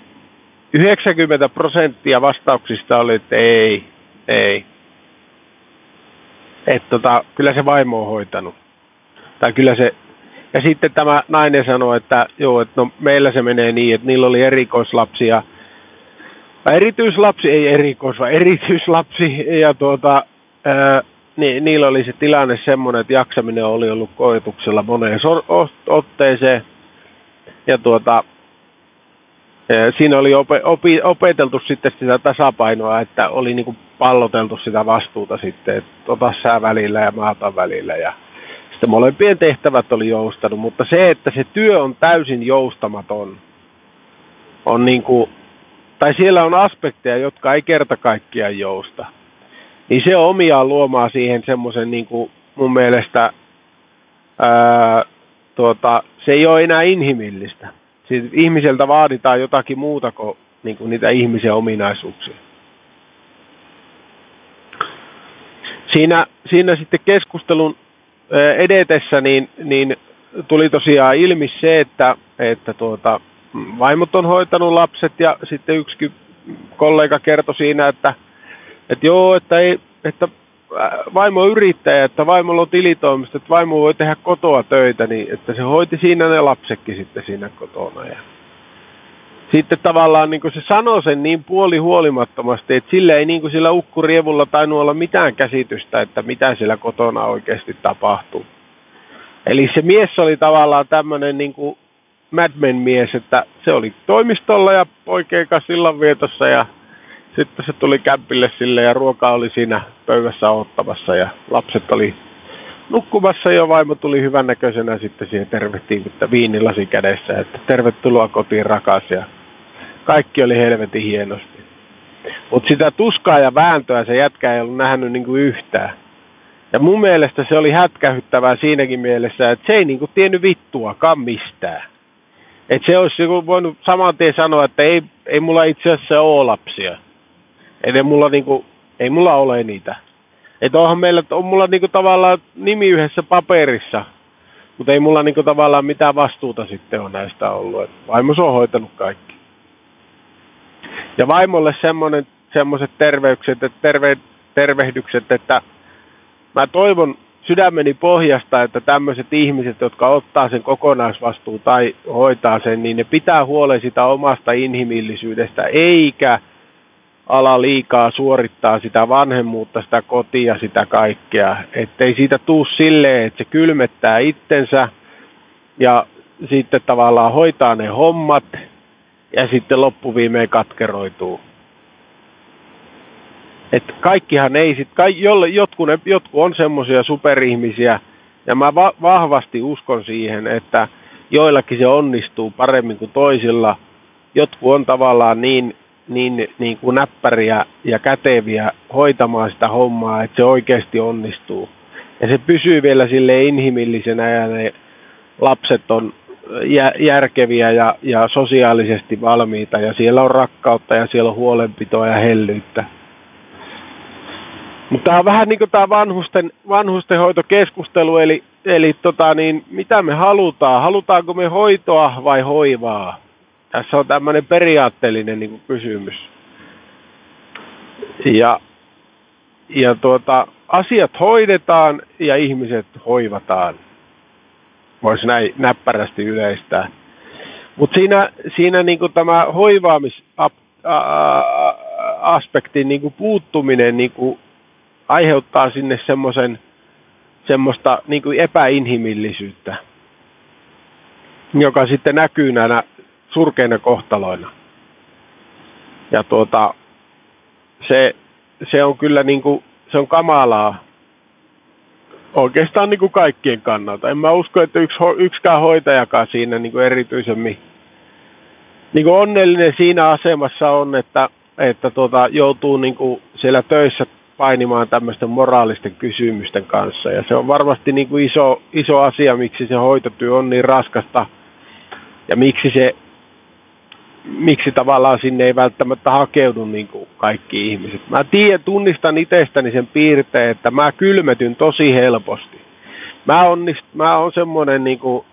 90 prosenttia vastauksista oli, että ei, ei. Että tota, kyllä se vaimo on hoitanut. Tai kyllä se, ja sitten tämä nainen sanoi, että joo, että no meillä se menee niin, että niillä oli erikoislapsia. Erityislapsi, ei erikois, vaan erityislapsi. Ja tuota, ää, ni, niillä oli se tilanne semmoinen, että jaksaminen oli ollut koetuksella moneen otteeseen. Ja tuota, siinä oli opi, opeteltu sitten sitä tasapainoa, että oli niin kuin palloteltu sitä vastuuta sitten, että ota sä välillä ja mä otan välillä. Ja sitten molempien tehtävät oli joustanut, mutta se, että se työ on täysin joustamaton, on niin kuin, tai siellä on aspekteja, jotka ei kerta kaikkiaan jousta, niin se on omiaan luomaan siihen semmoisen niin kuin mun mielestä, ää, tuota, se ei ole enää inhimillistä siis ihmiseltä vaaditaan jotakin muuta kuin, niin kuin niitä ihmisen ominaisuuksia. Siinä, siinä sitten keskustelun edetessä niin, niin tuli tosiaan ilmi se, että, että tuota, vaimot on hoitanut lapset ja sitten yksi kollega kertoi siinä, että, että joo, että, ei, että vaimo on yrittäjä, että vaimolla on tilitoimisto, että vaimo voi tehdä kotoa töitä, niin että se hoiti siinä ne lapsetkin sitten siinä kotona. Ja sitten tavallaan niin se sanoi sen niin puoli huolimattomasti, että sillä ei niin kuin sillä ukkurievulla tainnut olla mitään käsitystä, että mitä siellä kotona oikeasti tapahtuu. Eli se mies oli tavallaan tämmöinen niin kuin Madman mies, että se oli toimistolla ja poikien kanssa sillanvietossa ja sitten se tuli kämpille sille ja ruoka oli siinä pöydässä ottamassa ja lapset oli nukkumassa ja vaimo tuli hyvännäköisenä sitten siihen tervehtiin viinilasi kädessä, että tervetuloa kotiin rakas ja kaikki oli helvetin hienosti. Mutta sitä tuskaa ja vääntöä se jätkä ei ollut nähnyt niinku yhtään. Ja mun mielestä se oli hätkähyttävää siinäkin mielessä, että se ei niinku tiennyt vittuakaan mistään. Että se olisi voinut saman tien sanoa, että ei, ei mulla itse asiassa ole lapsia. Ei mulla niinku, ei mulla ole niitä. Että onhan meillä, on mulla niinku tavallaan nimi yhdessä paperissa, mutta ei mulla niinku tavallaan mitään vastuuta sitten on näistä ollut. Et vaimos on hoitanut kaikki. Ja vaimolle semmoinen, semmoiset terveykset, että terve, tervehdykset, että mä toivon sydämeni pohjasta, että tämmöiset ihmiset, jotka ottaa sen kokonaisvastuun tai hoitaa sen, niin ne pitää huolen sitä omasta inhimillisyydestä, eikä – ala liikaa suorittaa sitä vanhemmuutta, sitä kotia, sitä kaikkea. Ettei siitä tuu silleen, että se kylmettää itsensä ja sitten tavallaan hoitaa ne hommat ja sitten loppuviimeen katkeroituu. Et kaikkihan ei sit, ka, jotkut, jotkut on semmoisia superihmisiä, ja mä va, vahvasti uskon siihen, että joillakin se onnistuu paremmin kuin toisilla. Jotkut on tavallaan niin niin, niin kuin näppäriä ja käteviä hoitamaan sitä hommaa, että se oikeasti onnistuu. Ja se pysyy vielä sille inhimillisenä ja ne lapset on järkeviä ja, ja sosiaalisesti valmiita ja siellä on rakkautta ja siellä on huolenpitoa ja hellyyttä. Mutta tämä on vähän niin kuin tämä vanhusten, vanhustenhoitokeskustelu, eli, eli tota niin, mitä me halutaan? Halutaanko me hoitoa vai hoivaa? Tässä on tämmöinen periaatteellinen niin kysymys. Ja, ja tuota, asiat hoidetaan ja ihmiset hoivataan. Voisi näin näppärästi yleistää. Mutta siinä, siinä niin kuin tämä hoivaamisaspektin niin puuttuminen niin kuin aiheuttaa sinne semmoisen semmoista niin kuin epäinhimillisyyttä, joka sitten näkyy näinä surkeina kohtaloina. Ja tuota, se, se on kyllä niin kuin, se on kamalaa oikeastaan niin kuin kaikkien kannalta. En mä usko, että yksi, yksikään hoitajakaan siinä niin kuin erityisemmin niin kuin onnellinen siinä asemassa on, että, että tuota, joutuu niin kuin siellä töissä painimaan tämmöisten moraalisten kysymysten kanssa. Ja se on varmasti niin kuin iso, iso asia, miksi se hoitotyö on niin raskasta – ja miksi se miksi tavallaan sinne ei välttämättä hakeudu niin kuin kaikki ihmiset. Mä tiedän, tunnistan itsestäni sen piirteen, että mä kylmetyn tosi helposti. Mä, onnist, mä oon semmoinen niin kuin,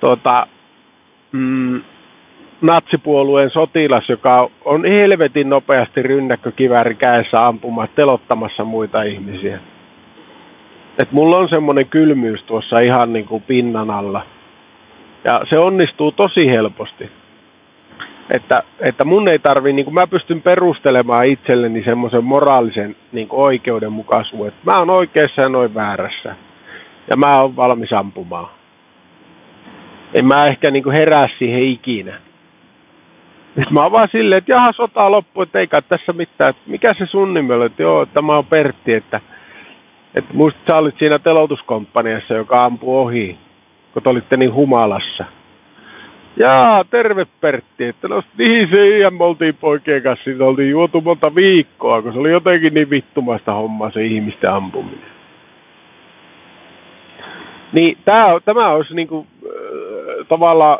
tota, mm, natsipuolueen sotilas, joka on helvetin nopeasti rynnäkkökivääri käessä ampumaan, telottamassa muita ihmisiä. Et mulla on semmoinen kylmyys tuossa ihan niin kuin pinnan alla. Ja se onnistuu tosi helposti. Että, että mun ei tarvi, niin kuin mä pystyn perustelemaan itselleni semmoisen moraalisen niin kuin oikeudenmukaisuuden, että mä oon oikeassa ja noin väärässä. Ja mä oon valmis ampumaan. En mä ehkä niin kuin herää siihen ikinä. Sitten mä oon vaan silleen, että jaha, sota loppu, että ei kai tässä mitään. Että mikä se sun nimi oli? Että joo, että mä oon Pertti, että, että muistat sä olit siinä telotuskomppaniassa, joka ampui ohi, kun te olitte niin humalassa. Jaa, terve Pertti, että no niin se IM oltiin poikien kanssa, siitä oltiin juotu monta viikkoa, kun se oli jotenkin niin vittumasta hommaa se ihmisten ampuminen. Niin tämä, tämä olisi niin kuin, äh, tavallaan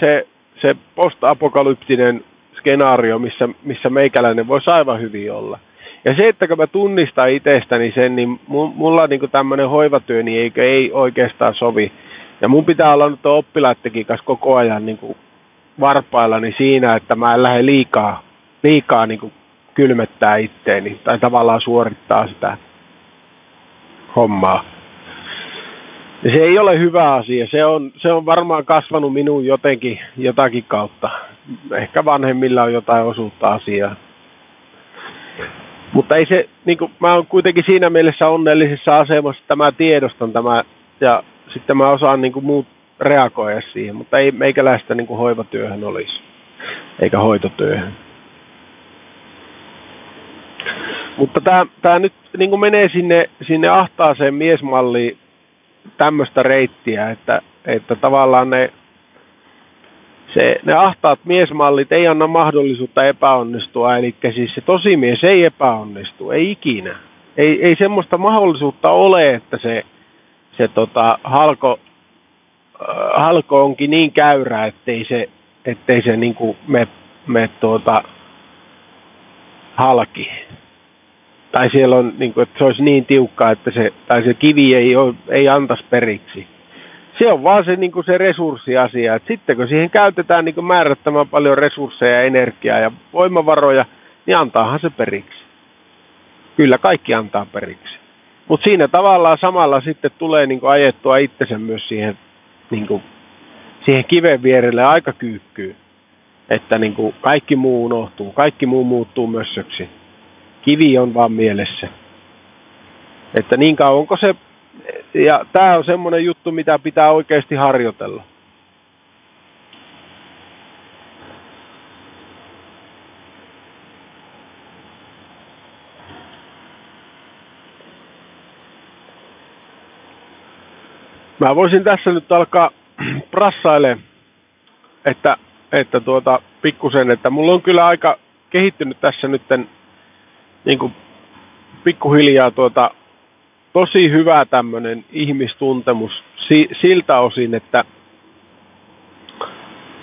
se, se post-apokalyptinen skenaario, missä, missä meikäläinen voisi aivan hyvin olla. Ja se, että kun mä tunnistan itsestäni sen, niin mulla niin tämmöinen hoivatyö niin ei, ei oikeastaan sovi ja mun pitää olla nyt oppilaittekin kanssa koko ajan niin kuin varpaillani siinä, että mä en lähde liikaa, liikaa niin kuin kylmettää itteeni tai tavallaan suorittaa sitä hommaa. Ja se ei ole hyvä asia. Se on, se on varmaan kasvanut minuun jotenkin jotakin kautta. Ehkä vanhemmilla on jotain osuutta asiaa. Mutta ei se, niin kuin, mä oon kuitenkin siinä mielessä onnellisessa asemassa, että mä tiedostan tämä ja sitten mä osaan niin kuin muut reagoida siihen, mutta ei meikäläistä niin kuin hoivatyöhön olisi, eikä hoitotyöhön. Mutta tämä, tämä nyt niin kuin menee sinne, sinne ahtaaseen miesmalliin tämmöistä reittiä, että, että tavallaan ne, se, ne ahtaat miesmallit ei anna mahdollisuutta epäonnistua, eli siis se tosimies ei epäonnistu, ei ikinä. Ei, ei semmoista mahdollisuutta ole, että se se tota, halko, äh, halko onkin niin käyrä, ettei se, ettei se niin kuin me, me tuota, halki. Tai siellä on, niin kuin, että se olisi niin tiukka, että se, tai se kivi ei, ole, ei antaisi periksi. Se on vaan se, niin kuin se resurssiasia. Et sitten kun siihen käytetään niin kuin määrättömän paljon resursseja, energiaa ja voimavaroja, niin antaahan se periksi. Kyllä kaikki antaa periksi. Mutta siinä tavallaan samalla sitten tulee niin ajettua itsensä myös siihen, niin kuin, siihen kiven vierelle aika kyykkyyn. Että niin kuin kaikki muu unohtuu, kaikki muu muuttuu mössöksi. Kivi on vaan mielessä. Että niin kauan onko se, ja tämä on semmoinen juttu, mitä pitää oikeasti harjoitella. Mä voisin tässä nyt alkaa prassaile, että, että tuota, pikkusen, että mulla on kyllä aika kehittynyt tässä nyt niin pikkuhiljaa tuota, tosi hyvä tämmöinen ihmistuntemus si, siltä osin, että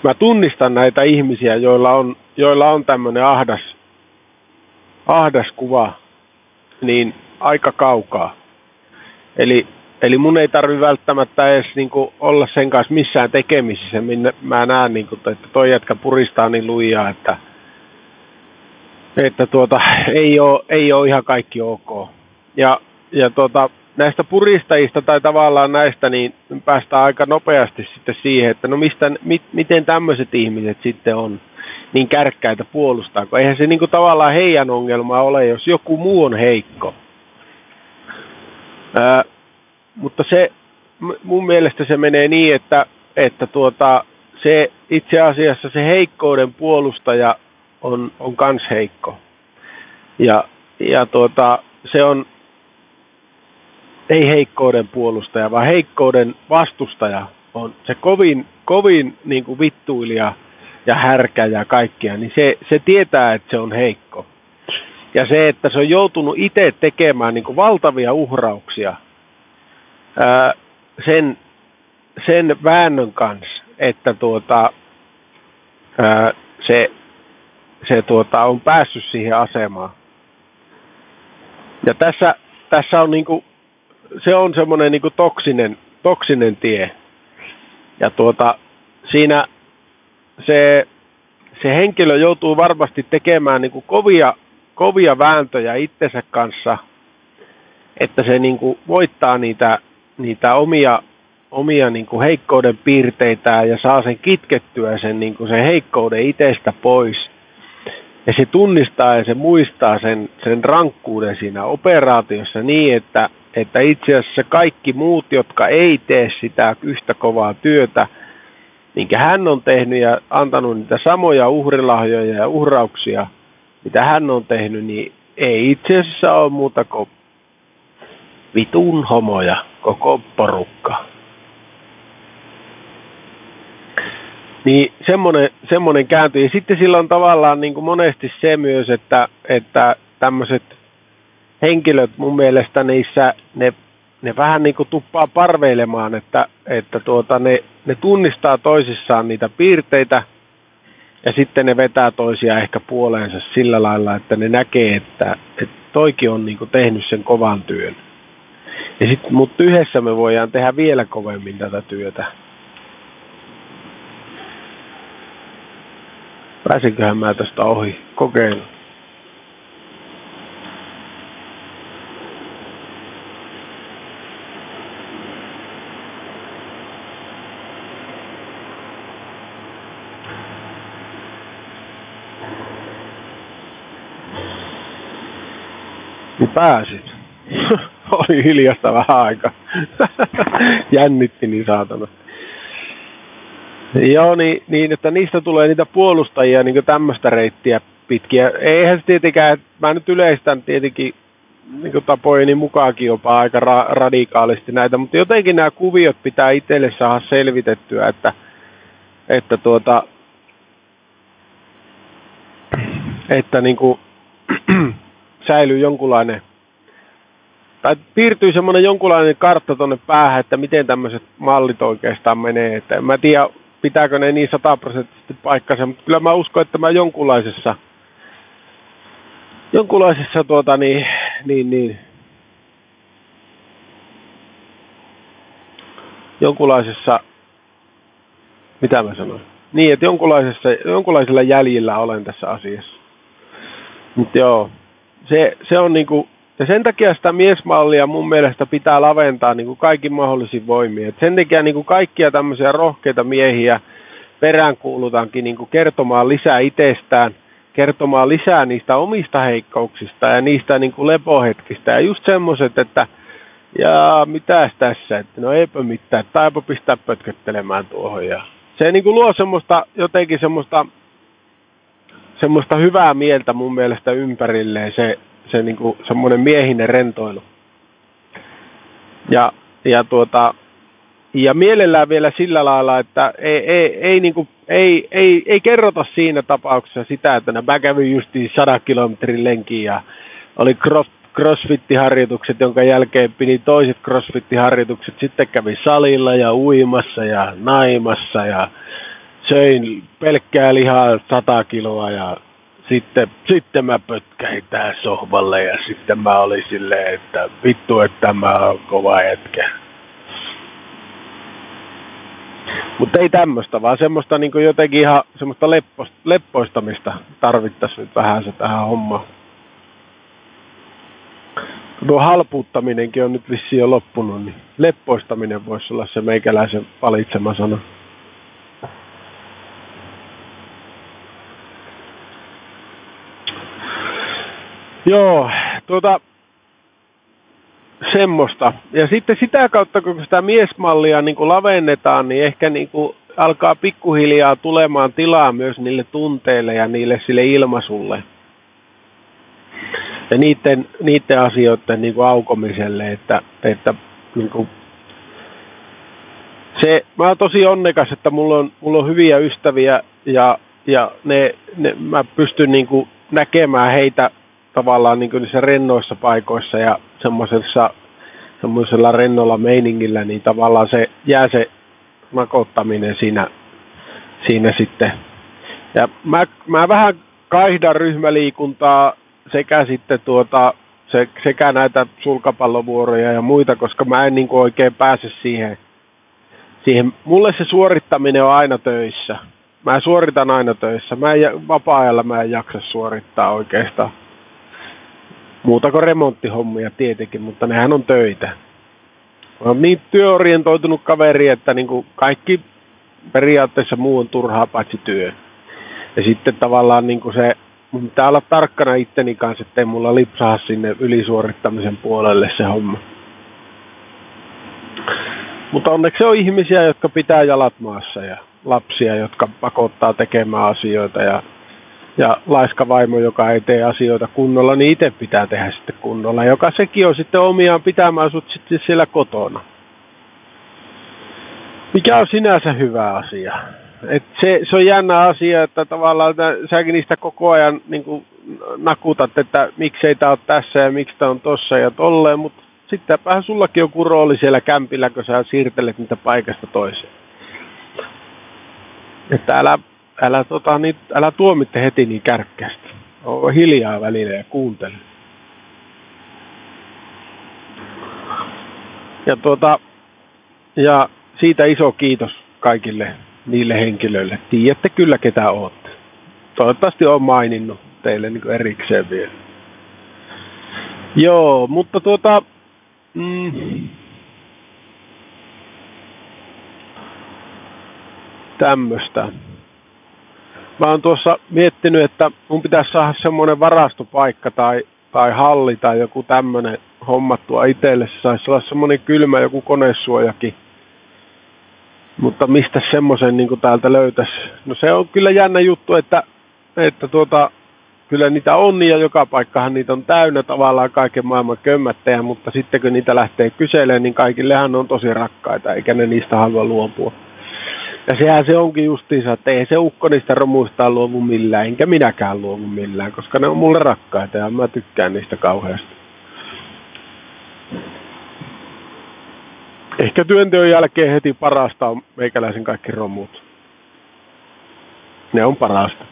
mä tunnistan näitä ihmisiä, joilla on, joilla on tämmöinen ahdas, ahdas kuva, niin aika kaukaa. Eli Eli mun ei tarvi välttämättä edes niin kuin, olla sen kanssa missään tekemisissä, minne mä näen, niin kuin, että toi jätkä puristaa niin lujaa, että, että tuota, ei, ole, ei ole ihan kaikki ok. Ja, ja tuota, näistä puristajista tai tavallaan näistä, niin päästään aika nopeasti sitten siihen, että no mistä, mit, miten tämmöiset ihmiset sitten on niin kärkkäitä puolustaa, kun eihän se niin kuin tavallaan heidän ongelma ole, jos joku muu on heikko. Ää, mutta se, mun mielestä se menee niin, että, että tuota, se itse asiassa se heikkouden puolustaja on, on kans heikko. Ja, ja tuota, se on ei heikkouden puolustaja, vaan heikkouden vastustaja on se kovin, kovin niin kuin vittuilija ja härkä ja kaikkia, niin se, se tietää, että se on heikko. Ja se, että se on joutunut itse tekemään niin kuin valtavia uhrauksia sen, sen väännön kanssa, että tuota, ää, se, se tuota, on päässyt siihen asemaan. Ja tässä, tässä on niinku, se on semmoinen niinku toksinen, toksinen tie. Ja tuota, siinä se, se henkilö joutuu varmasti tekemään niinku kovia, kovia vääntöjä itsensä kanssa, että se niinku voittaa niitä, niitä omia, omia niinku heikkouden piirteitä ja saa sen kitkettyä sen, niinku sen heikkouden itsestä pois. Ja se tunnistaa ja se muistaa sen, sen rankkuuden siinä operaatiossa niin, että, että itse asiassa kaikki muut, jotka ei tee sitä yhtä kovaa työtä, minkä hän on tehnyt ja antanut niitä samoja uhrilahjoja ja uhrauksia, mitä hän on tehnyt, niin ei itse asiassa ole muuta kuin vitun homoja, koko porukka. Niin semmoinen, semmoinen kääntyi. Ja sitten sillä on tavallaan niin kuin monesti se myös, että, että tämmöiset henkilöt mun mielestä niissä, ne, ne vähän niin kuin tuppaa parveilemaan, että, että tuota, ne, ne tunnistaa toisissaan niitä piirteitä ja sitten ne vetää toisia ehkä puoleensa sillä lailla, että ne näkee, että, että toikin on niin kuin tehnyt sen kovan työn. Ja sitten, mutta yhdessä me voidaan tehdä vielä kovemmin tätä työtä. Pääsinköhän mä tästä ohi? Kokeilu. Niin pääsit. Oli hiljasta vähän aika. Jännitti niin saatana. Joo, niin, niin, että niistä tulee niitä puolustajia niin tämmöistä reittiä pitkiä. Eihän se tietenkään, mä nyt yleistän tietenkin niin tapojeni mukaankin jopa aika ra- radikaalisti näitä, mutta jotenkin nämä kuviot pitää itselle saada selvitettyä, että, että tuota, että niin kuin, säilyy jonkunlainen, tai piirtyy semmoinen jonkunlainen kartta tuonne päähän, että miten tämmöiset mallit oikeastaan menee. Että en mä tiedä, pitääkö ne niin sataprosenttisesti paikkansa, mutta kyllä mä uskon, että mä jonkunlaisessa, jonkunlaisessa tuota niin, niin, niin jonkunlaisessa, mitä mä sanoin, niin, että jonkunlaisessa, jonkunlaisella jäljillä olen tässä asiassa. Mutta joo, se, se on niinku, ja sen takia sitä miesmallia mun mielestä pitää laventaa niin kuin kaikin mahdollisin voimin. Et sen takia niin kuin kaikkia tämmöisiä rohkeita miehiä peräänkuulutankin niin kuin kertomaan lisää itsestään, kertomaan lisää niistä omista heikkouksista ja niistä niin kuin lepohetkistä. Ja just semmoiset, että ja mitäs tässä, että no eipä mitään, taipa pistää pötköttelemään tuohon. Ja se niin kuin luo semmoista, jotenkin semmoista, semmoista hyvää mieltä mun mielestä ympärilleen se, se niin kuin semmoinen miehinen rentoilu. Ja, ja, tuota, ja mielellään vielä sillä lailla, että ei, ei, ei, niin kuin, ei, ei, ei kerrota siinä tapauksessa sitä, että mä kävin justiin 100 kilometrin lenkin ja oli cross, crossfit-harjoitukset, jonka jälkeen pidi toiset crossfit-harjoitukset. Sitten kävi salilla ja uimassa ja naimassa ja söin pelkkää lihaa 100 kiloa ja sitten, sitten mä pötkäin tähän sohvalle ja sitten mä olin silleen, että vittu, että mä oon kova jätkä. Mutta ei tämmöistä, vaan semmoista niin jotenkin ihan semmoista leppoistamista tarvittaisiin nyt vähän se tähän hommaan. Tuo halpuuttaminenkin on nyt vissiin jo loppunut, niin leppoistaminen voisi olla se meikäläisen valitsema sana. Joo, tuota, semmoista. Ja sitten sitä kautta, kun sitä miesmallia niin kuin lavennetaan, niin ehkä niin kuin alkaa pikkuhiljaa tulemaan tilaa myös niille tunteille ja niille sille ilmaisulle. Ja niiden, niiden asioiden niin kuin aukomiselle, että, että niin kuin se, mä oon tosi onnekas, että mulla on, mulla on hyviä ystäviä ja, ja ne, ne, mä pystyn niin kuin näkemään heitä tavallaan niin kuin niissä rennoissa paikoissa ja semmoisessa semmoisella rennolla meiningillä, niin tavallaan se jää se nakottaminen siinä siinä sitten. Ja mä, mä vähän kaihdan ryhmäliikuntaa sekä sitten tuota, se, sekä näitä sulkapallovuoroja ja muita, koska mä en niin oikein pääse siihen, siihen. Mulle se suorittaminen on aina töissä. Mä suoritan aina töissä. Mä en, vapaa-ajalla mä en jaksa suorittaa oikeastaan. Muuta kuin remonttihommia tietenkin, mutta nehän on töitä. Mä oon niin työorientoitunut kaveri, että niin kuin kaikki periaatteessa muu on turhaa paitsi työ. Ja sitten tavallaan niin kuin se, mun pitää olla tarkkana itteni kanssa, ettei mulla lipsaa sinne ylisuorittamisen puolelle se homma. Mutta onneksi on ihmisiä, jotka pitää jalat maassa ja lapsia, jotka pakottaa tekemään asioita ja, ja laiska vaimo, joka ei tee asioita kunnolla, niin itse pitää tehdä sitten kunnolla, joka sekin on sitten omiaan pitämään sut sitten siellä kotona. Mikä on sinänsä hyvä asia. Et se, se on jännä asia, että tavallaan että säkin niistä koko ajan niin kuin nakutat, että miksei tämä ole tässä ja miksi tämä on tossa ja tolleen, mutta sittenpähän sullakin joku rooli siellä kämpillä, kun sä siirtelet niitä paikasta toiseen. Että älä, älä, tota, niin, älä tuomitte heti niin kärkkästi. Oo hiljaa välillä ja kuuntele. Ja, tuota, ja siitä iso kiitos kaikille niille henkilöille. Tiedätte kyllä, ketä olette. Toivottavasti olen maininnut teille niin erikseen vielä. Joo, mutta tuota... Mm, tämmöistä. Mä oon tuossa miettinyt, että mun pitäisi saada semmoinen varastopaikka tai, tai halli tai joku tämmöinen hommattua itselle. Se saisi olla semmoinen kylmä joku konesuojakin mutta mistä semmoisen niin täältä löytäisi? No se on kyllä jännä juttu, että, että tuota, kyllä niitä on ja joka paikkahan niitä on täynnä tavallaan kaiken maailman kömmättejä, mutta sitten kun niitä lähtee kyselemään, niin kaikillehan on tosi rakkaita, eikä ne niistä halua luopua. Ja sehän se onkin justiinsa, että ei se ukko niistä romuista luovu millään, enkä minäkään luovu millään, koska ne on mulle rakkaita ja mä tykkään niistä kauheasti. Ehkä työnteon jälkeen heti parasta on meikäläisen kaikki romut. Ne on parasta.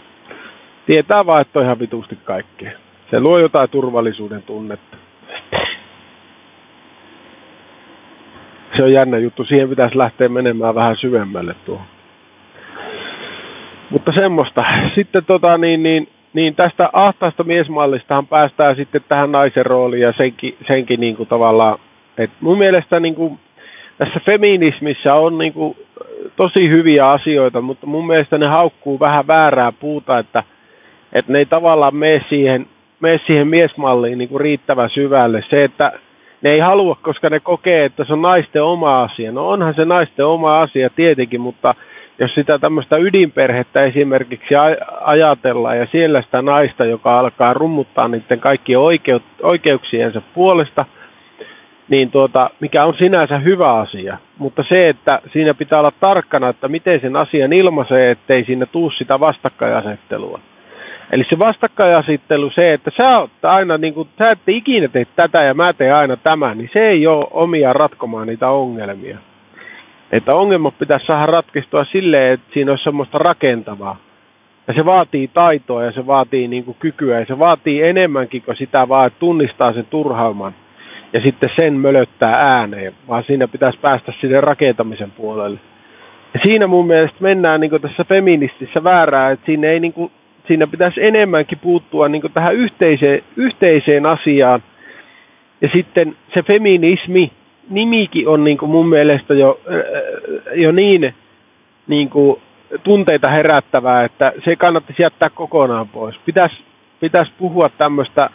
Tietää vaan, että on ihan vitusti kaikkea. Se luo jotain turvallisuuden tunnetta. Se on jännä juttu. Siihen pitäisi lähteä menemään vähän syvemmälle tuohon. Mutta semmoista. Sitten tota, niin, niin, niin tästä ahtaasta miesmallistahan päästään sitten tähän naisen rooliin ja senkin, senkin niin kuin tavallaan, että mun mielestä niin kuin tässä feminismissä on niin kuin tosi hyviä asioita, mutta mun mielestä ne haukkuu vähän väärää puuta, että, että ne ei tavallaan mene siihen, mene siihen miesmalliin niin kuin riittävän syvälle. Se, että ne ei halua, koska ne kokee, että se on naisten oma asia. No onhan se naisten oma asia tietenkin, mutta jos sitä tämmöistä ydinperhettä esimerkiksi ajatellaan ja siellä sitä naista, joka alkaa rummuttaa niiden kaikkien oikeuksiensa puolesta – niin tuota, mikä on sinänsä hyvä asia. Mutta se, että siinä pitää olla tarkkana, että miten sen asian ilmaisee, ettei siinä tuu sitä vastakkainasettelua. Eli se vastakkainasettelu, se, että sä oot aina, niin kuin, sä et ikinä tee tätä ja mä teen aina tämän, niin se ei ole omia ratkomaan niitä ongelmia. Että ongelmat pitäisi saada ratkistua silleen, että siinä olisi semmoista rakentavaa. Ja se vaatii taitoa ja se vaatii niin kuin kykyä ja se vaatii enemmänkin kuin sitä vaan, että tunnistaa sen turhauman ja sitten sen mölöttää ääneen, vaan siinä pitäisi päästä sinne rakentamisen puolelle. Ja siinä mun mielestä mennään niin tässä feministissä väärää, että siinä, ei, niin kuin, siinä pitäisi enemmänkin puuttua niin tähän yhteiseen, yhteiseen asiaan. Ja sitten se feminismi, nimikin on niin mun mielestä jo, äh, jo niin, niin tunteita herättävää, että se kannattaisi jättää kokonaan pois. Pitäisi, pitäisi puhua tämmöistä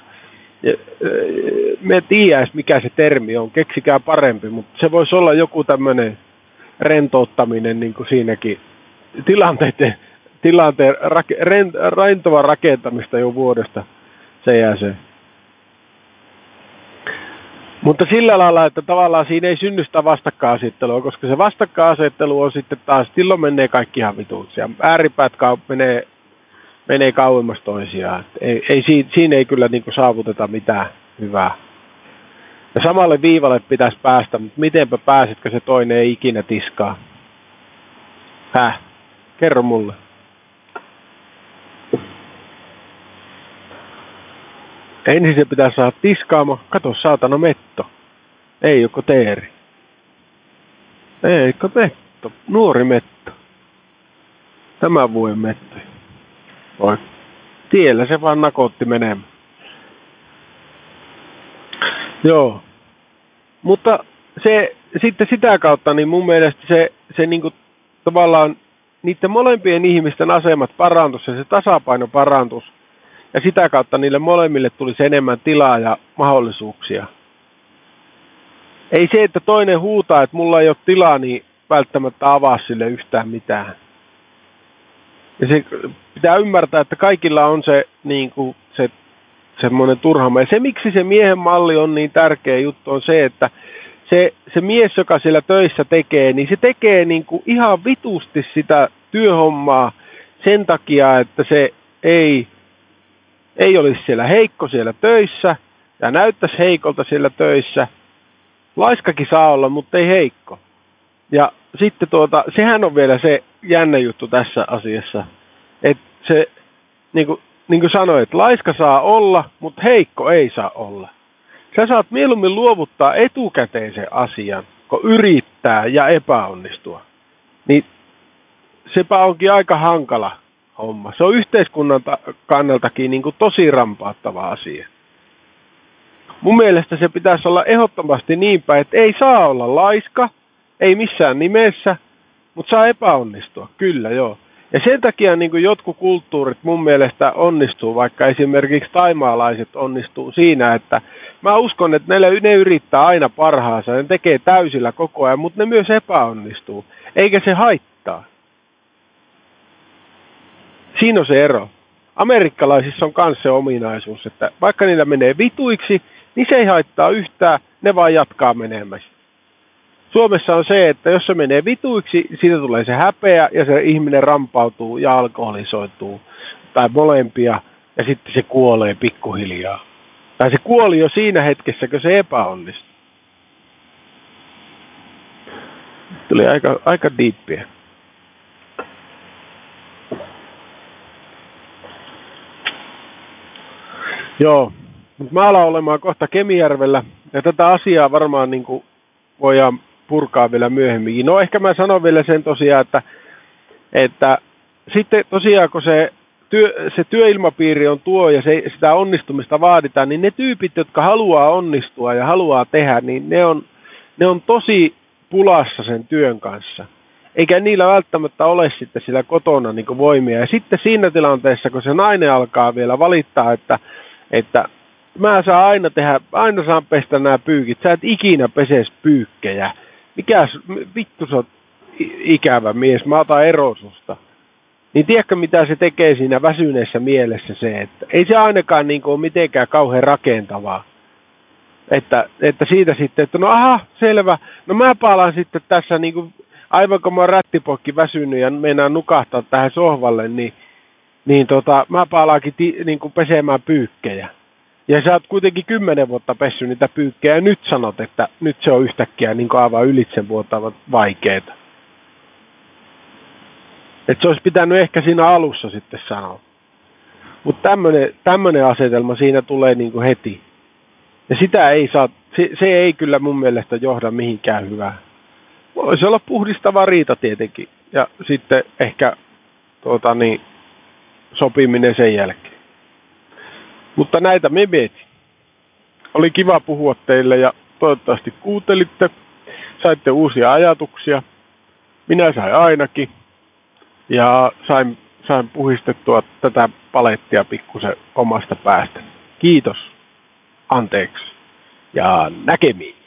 me tiedäis mikä se termi on, keksikää parempi, mutta se voisi olla joku tämmöinen rentouttaminen niin kuin siinäkin tilanteiden, tilanteen rake, rent, rakentamista jo vuodesta se jää se. Mutta sillä lailla, että tavallaan siinä ei synny sitä vastakkainasettelua, koska se vastakkainasettelu on sitten taas, silloin menee kaikki ihan vituiksi. Ja ääripäät menee menee kauemmas toisiaan. Ei, ei, siinä ei kyllä niin saavuteta mitään hyvää. Ja samalle viivalle pitäisi päästä, mutta mitenpä pääsetkö se toinen ei ikinä tiskaa? Häh? Kerro mulle. Ensin se pitää saada tiskaamo. Kato saatana metto. Ei joko teeri. Eikö metto? Nuori metto. Tämä vuoden metto. Oi. Tiellä se vaan nakotti menemään. Joo. Mutta se, sitten sitä kautta, niin mun mielestä se, se niinku, tavallaan niiden molempien ihmisten asemat parantus ja se tasapaino parantus. Ja sitä kautta niille molemmille tulisi enemmän tilaa ja mahdollisuuksia. Ei se, että toinen huutaa, että mulla ei ole tilaa, niin välttämättä avaa sille yhtään mitään. Ja se pitää ymmärtää, että kaikilla on se, niin kuin, se semmoinen turhama. Ja se, miksi se miehen malli on niin tärkeä juttu, on se, että se, se mies, joka siellä töissä tekee, niin se tekee niin kuin ihan vitusti sitä työhommaa sen takia, että se ei, ei olisi siellä heikko siellä töissä ja näyttäisi heikolta siellä töissä. Laiskakin saa olla, mutta ei heikko. Ja sitten tuota, sehän on vielä se jännä juttu tässä asiassa, että se, niin kuin, niin kuin sanoit, laiska saa olla, mutta heikko ei saa olla. Sä saat mieluummin luovuttaa etukäteen sen asian, kun yrittää ja epäonnistua. Niin sepä onkin aika hankala homma. Se on yhteiskunnan kannaltakin niin kuin tosi rampauttava asia. Mun mielestä se pitäisi olla ehdottomasti niin päin, että ei saa olla laiska, ei missään nimessä, mutta saa epäonnistua, kyllä joo. Ja sen takia niin kuin jotkut kulttuurit mun mielestä onnistuu, vaikka esimerkiksi taimaalaiset onnistuu siinä, että mä uskon, että ne, ne yrittää aina parhaansa, ne tekee täysillä koko ajan, mutta ne myös epäonnistuu, eikä se haittaa. Siinä on se ero. Amerikkalaisissa on myös se ominaisuus, että vaikka niillä menee vituiksi, niin se ei haittaa yhtään, ne vaan jatkaa menemässä. Suomessa on se, että jos se menee vituiksi, siitä tulee se häpeä ja se ihminen rampautuu ja alkoholisoituu tai molempia ja sitten se kuolee pikkuhiljaa. Tai se kuoli jo siinä hetkessä, kun se epäonnistui. Tuli aika, aika diippiä. Joo, mutta mä alan olemaan kohta Kemijärvellä ja tätä asiaa varmaan niin kuin voidaan purkaa vielä myöhemmin. No ehkä mä sanon vielä sen tosiaan, että, että sitten tosiaan kun se, työ, se työilmapiiri on tuo ja se, sitä onnistumista vaaditaan, niin ne tyypit, jotka haluaa onnistua ja haluaa tehdä, niin ne on, ne on tosi pulassa sen työn kanssa. Eikä niillä välttämättä ole sitten sillä kotona niin voimia. Ja sitten siinä tilanteessa, kun se nainen alkaa vielä valittaa, että, että mä saan aina tehdä, aina saan pestä nämä pyykit, sä et ikinä peses pyykkejä, mikä vittu sä oot ikävä mies, mä otan erosusta. Niin tiedätkö mitä se tekee siinä väsyneessä mielessä se, että ei se ainakaan niin ole mitenkään kauhean rakentavaa. Että, että siitä sitten, että no aha, selvä, no mä palaan sitten tässä niin kuin, aivan kun mä oon rättipokki väsynyt ja meinaan nukahtaa tähän sohvalle, niin, niin tota, mä palaankin ti, niin kuin pesemään pyykkejä. Ja sä oot kuitenkin kymmenen vuotta pessy niitä pyykkejä ja nyt sanot, että nyt se on yhtäkkiä niin aivan ylitse vuotavat vaikeeta. Että se olisi pitänyt ehkä siinä alussa sitten sanoa. Mutta tämmöinen asetelma siinä tulee niin kuin heti. Ja sitä ei saa, se, se ei kyllä mun mielestä johda mihinkään hyvää. Voisi olla puhdistava riita tietenkin. Ja sitten ehkä tuota, niin, sopiminen sen jälkeen. Mutta näitä me mietin. Oli kiva puhua teille ja toivottavasti kuuntelitte. Saitte uusia ajatuksia. Minä sain ainakin. Ja sain, sain puhistettua tätä palettia pikkusen omasta päästä. Kiitos. Anteeksi. Ja näkemiin.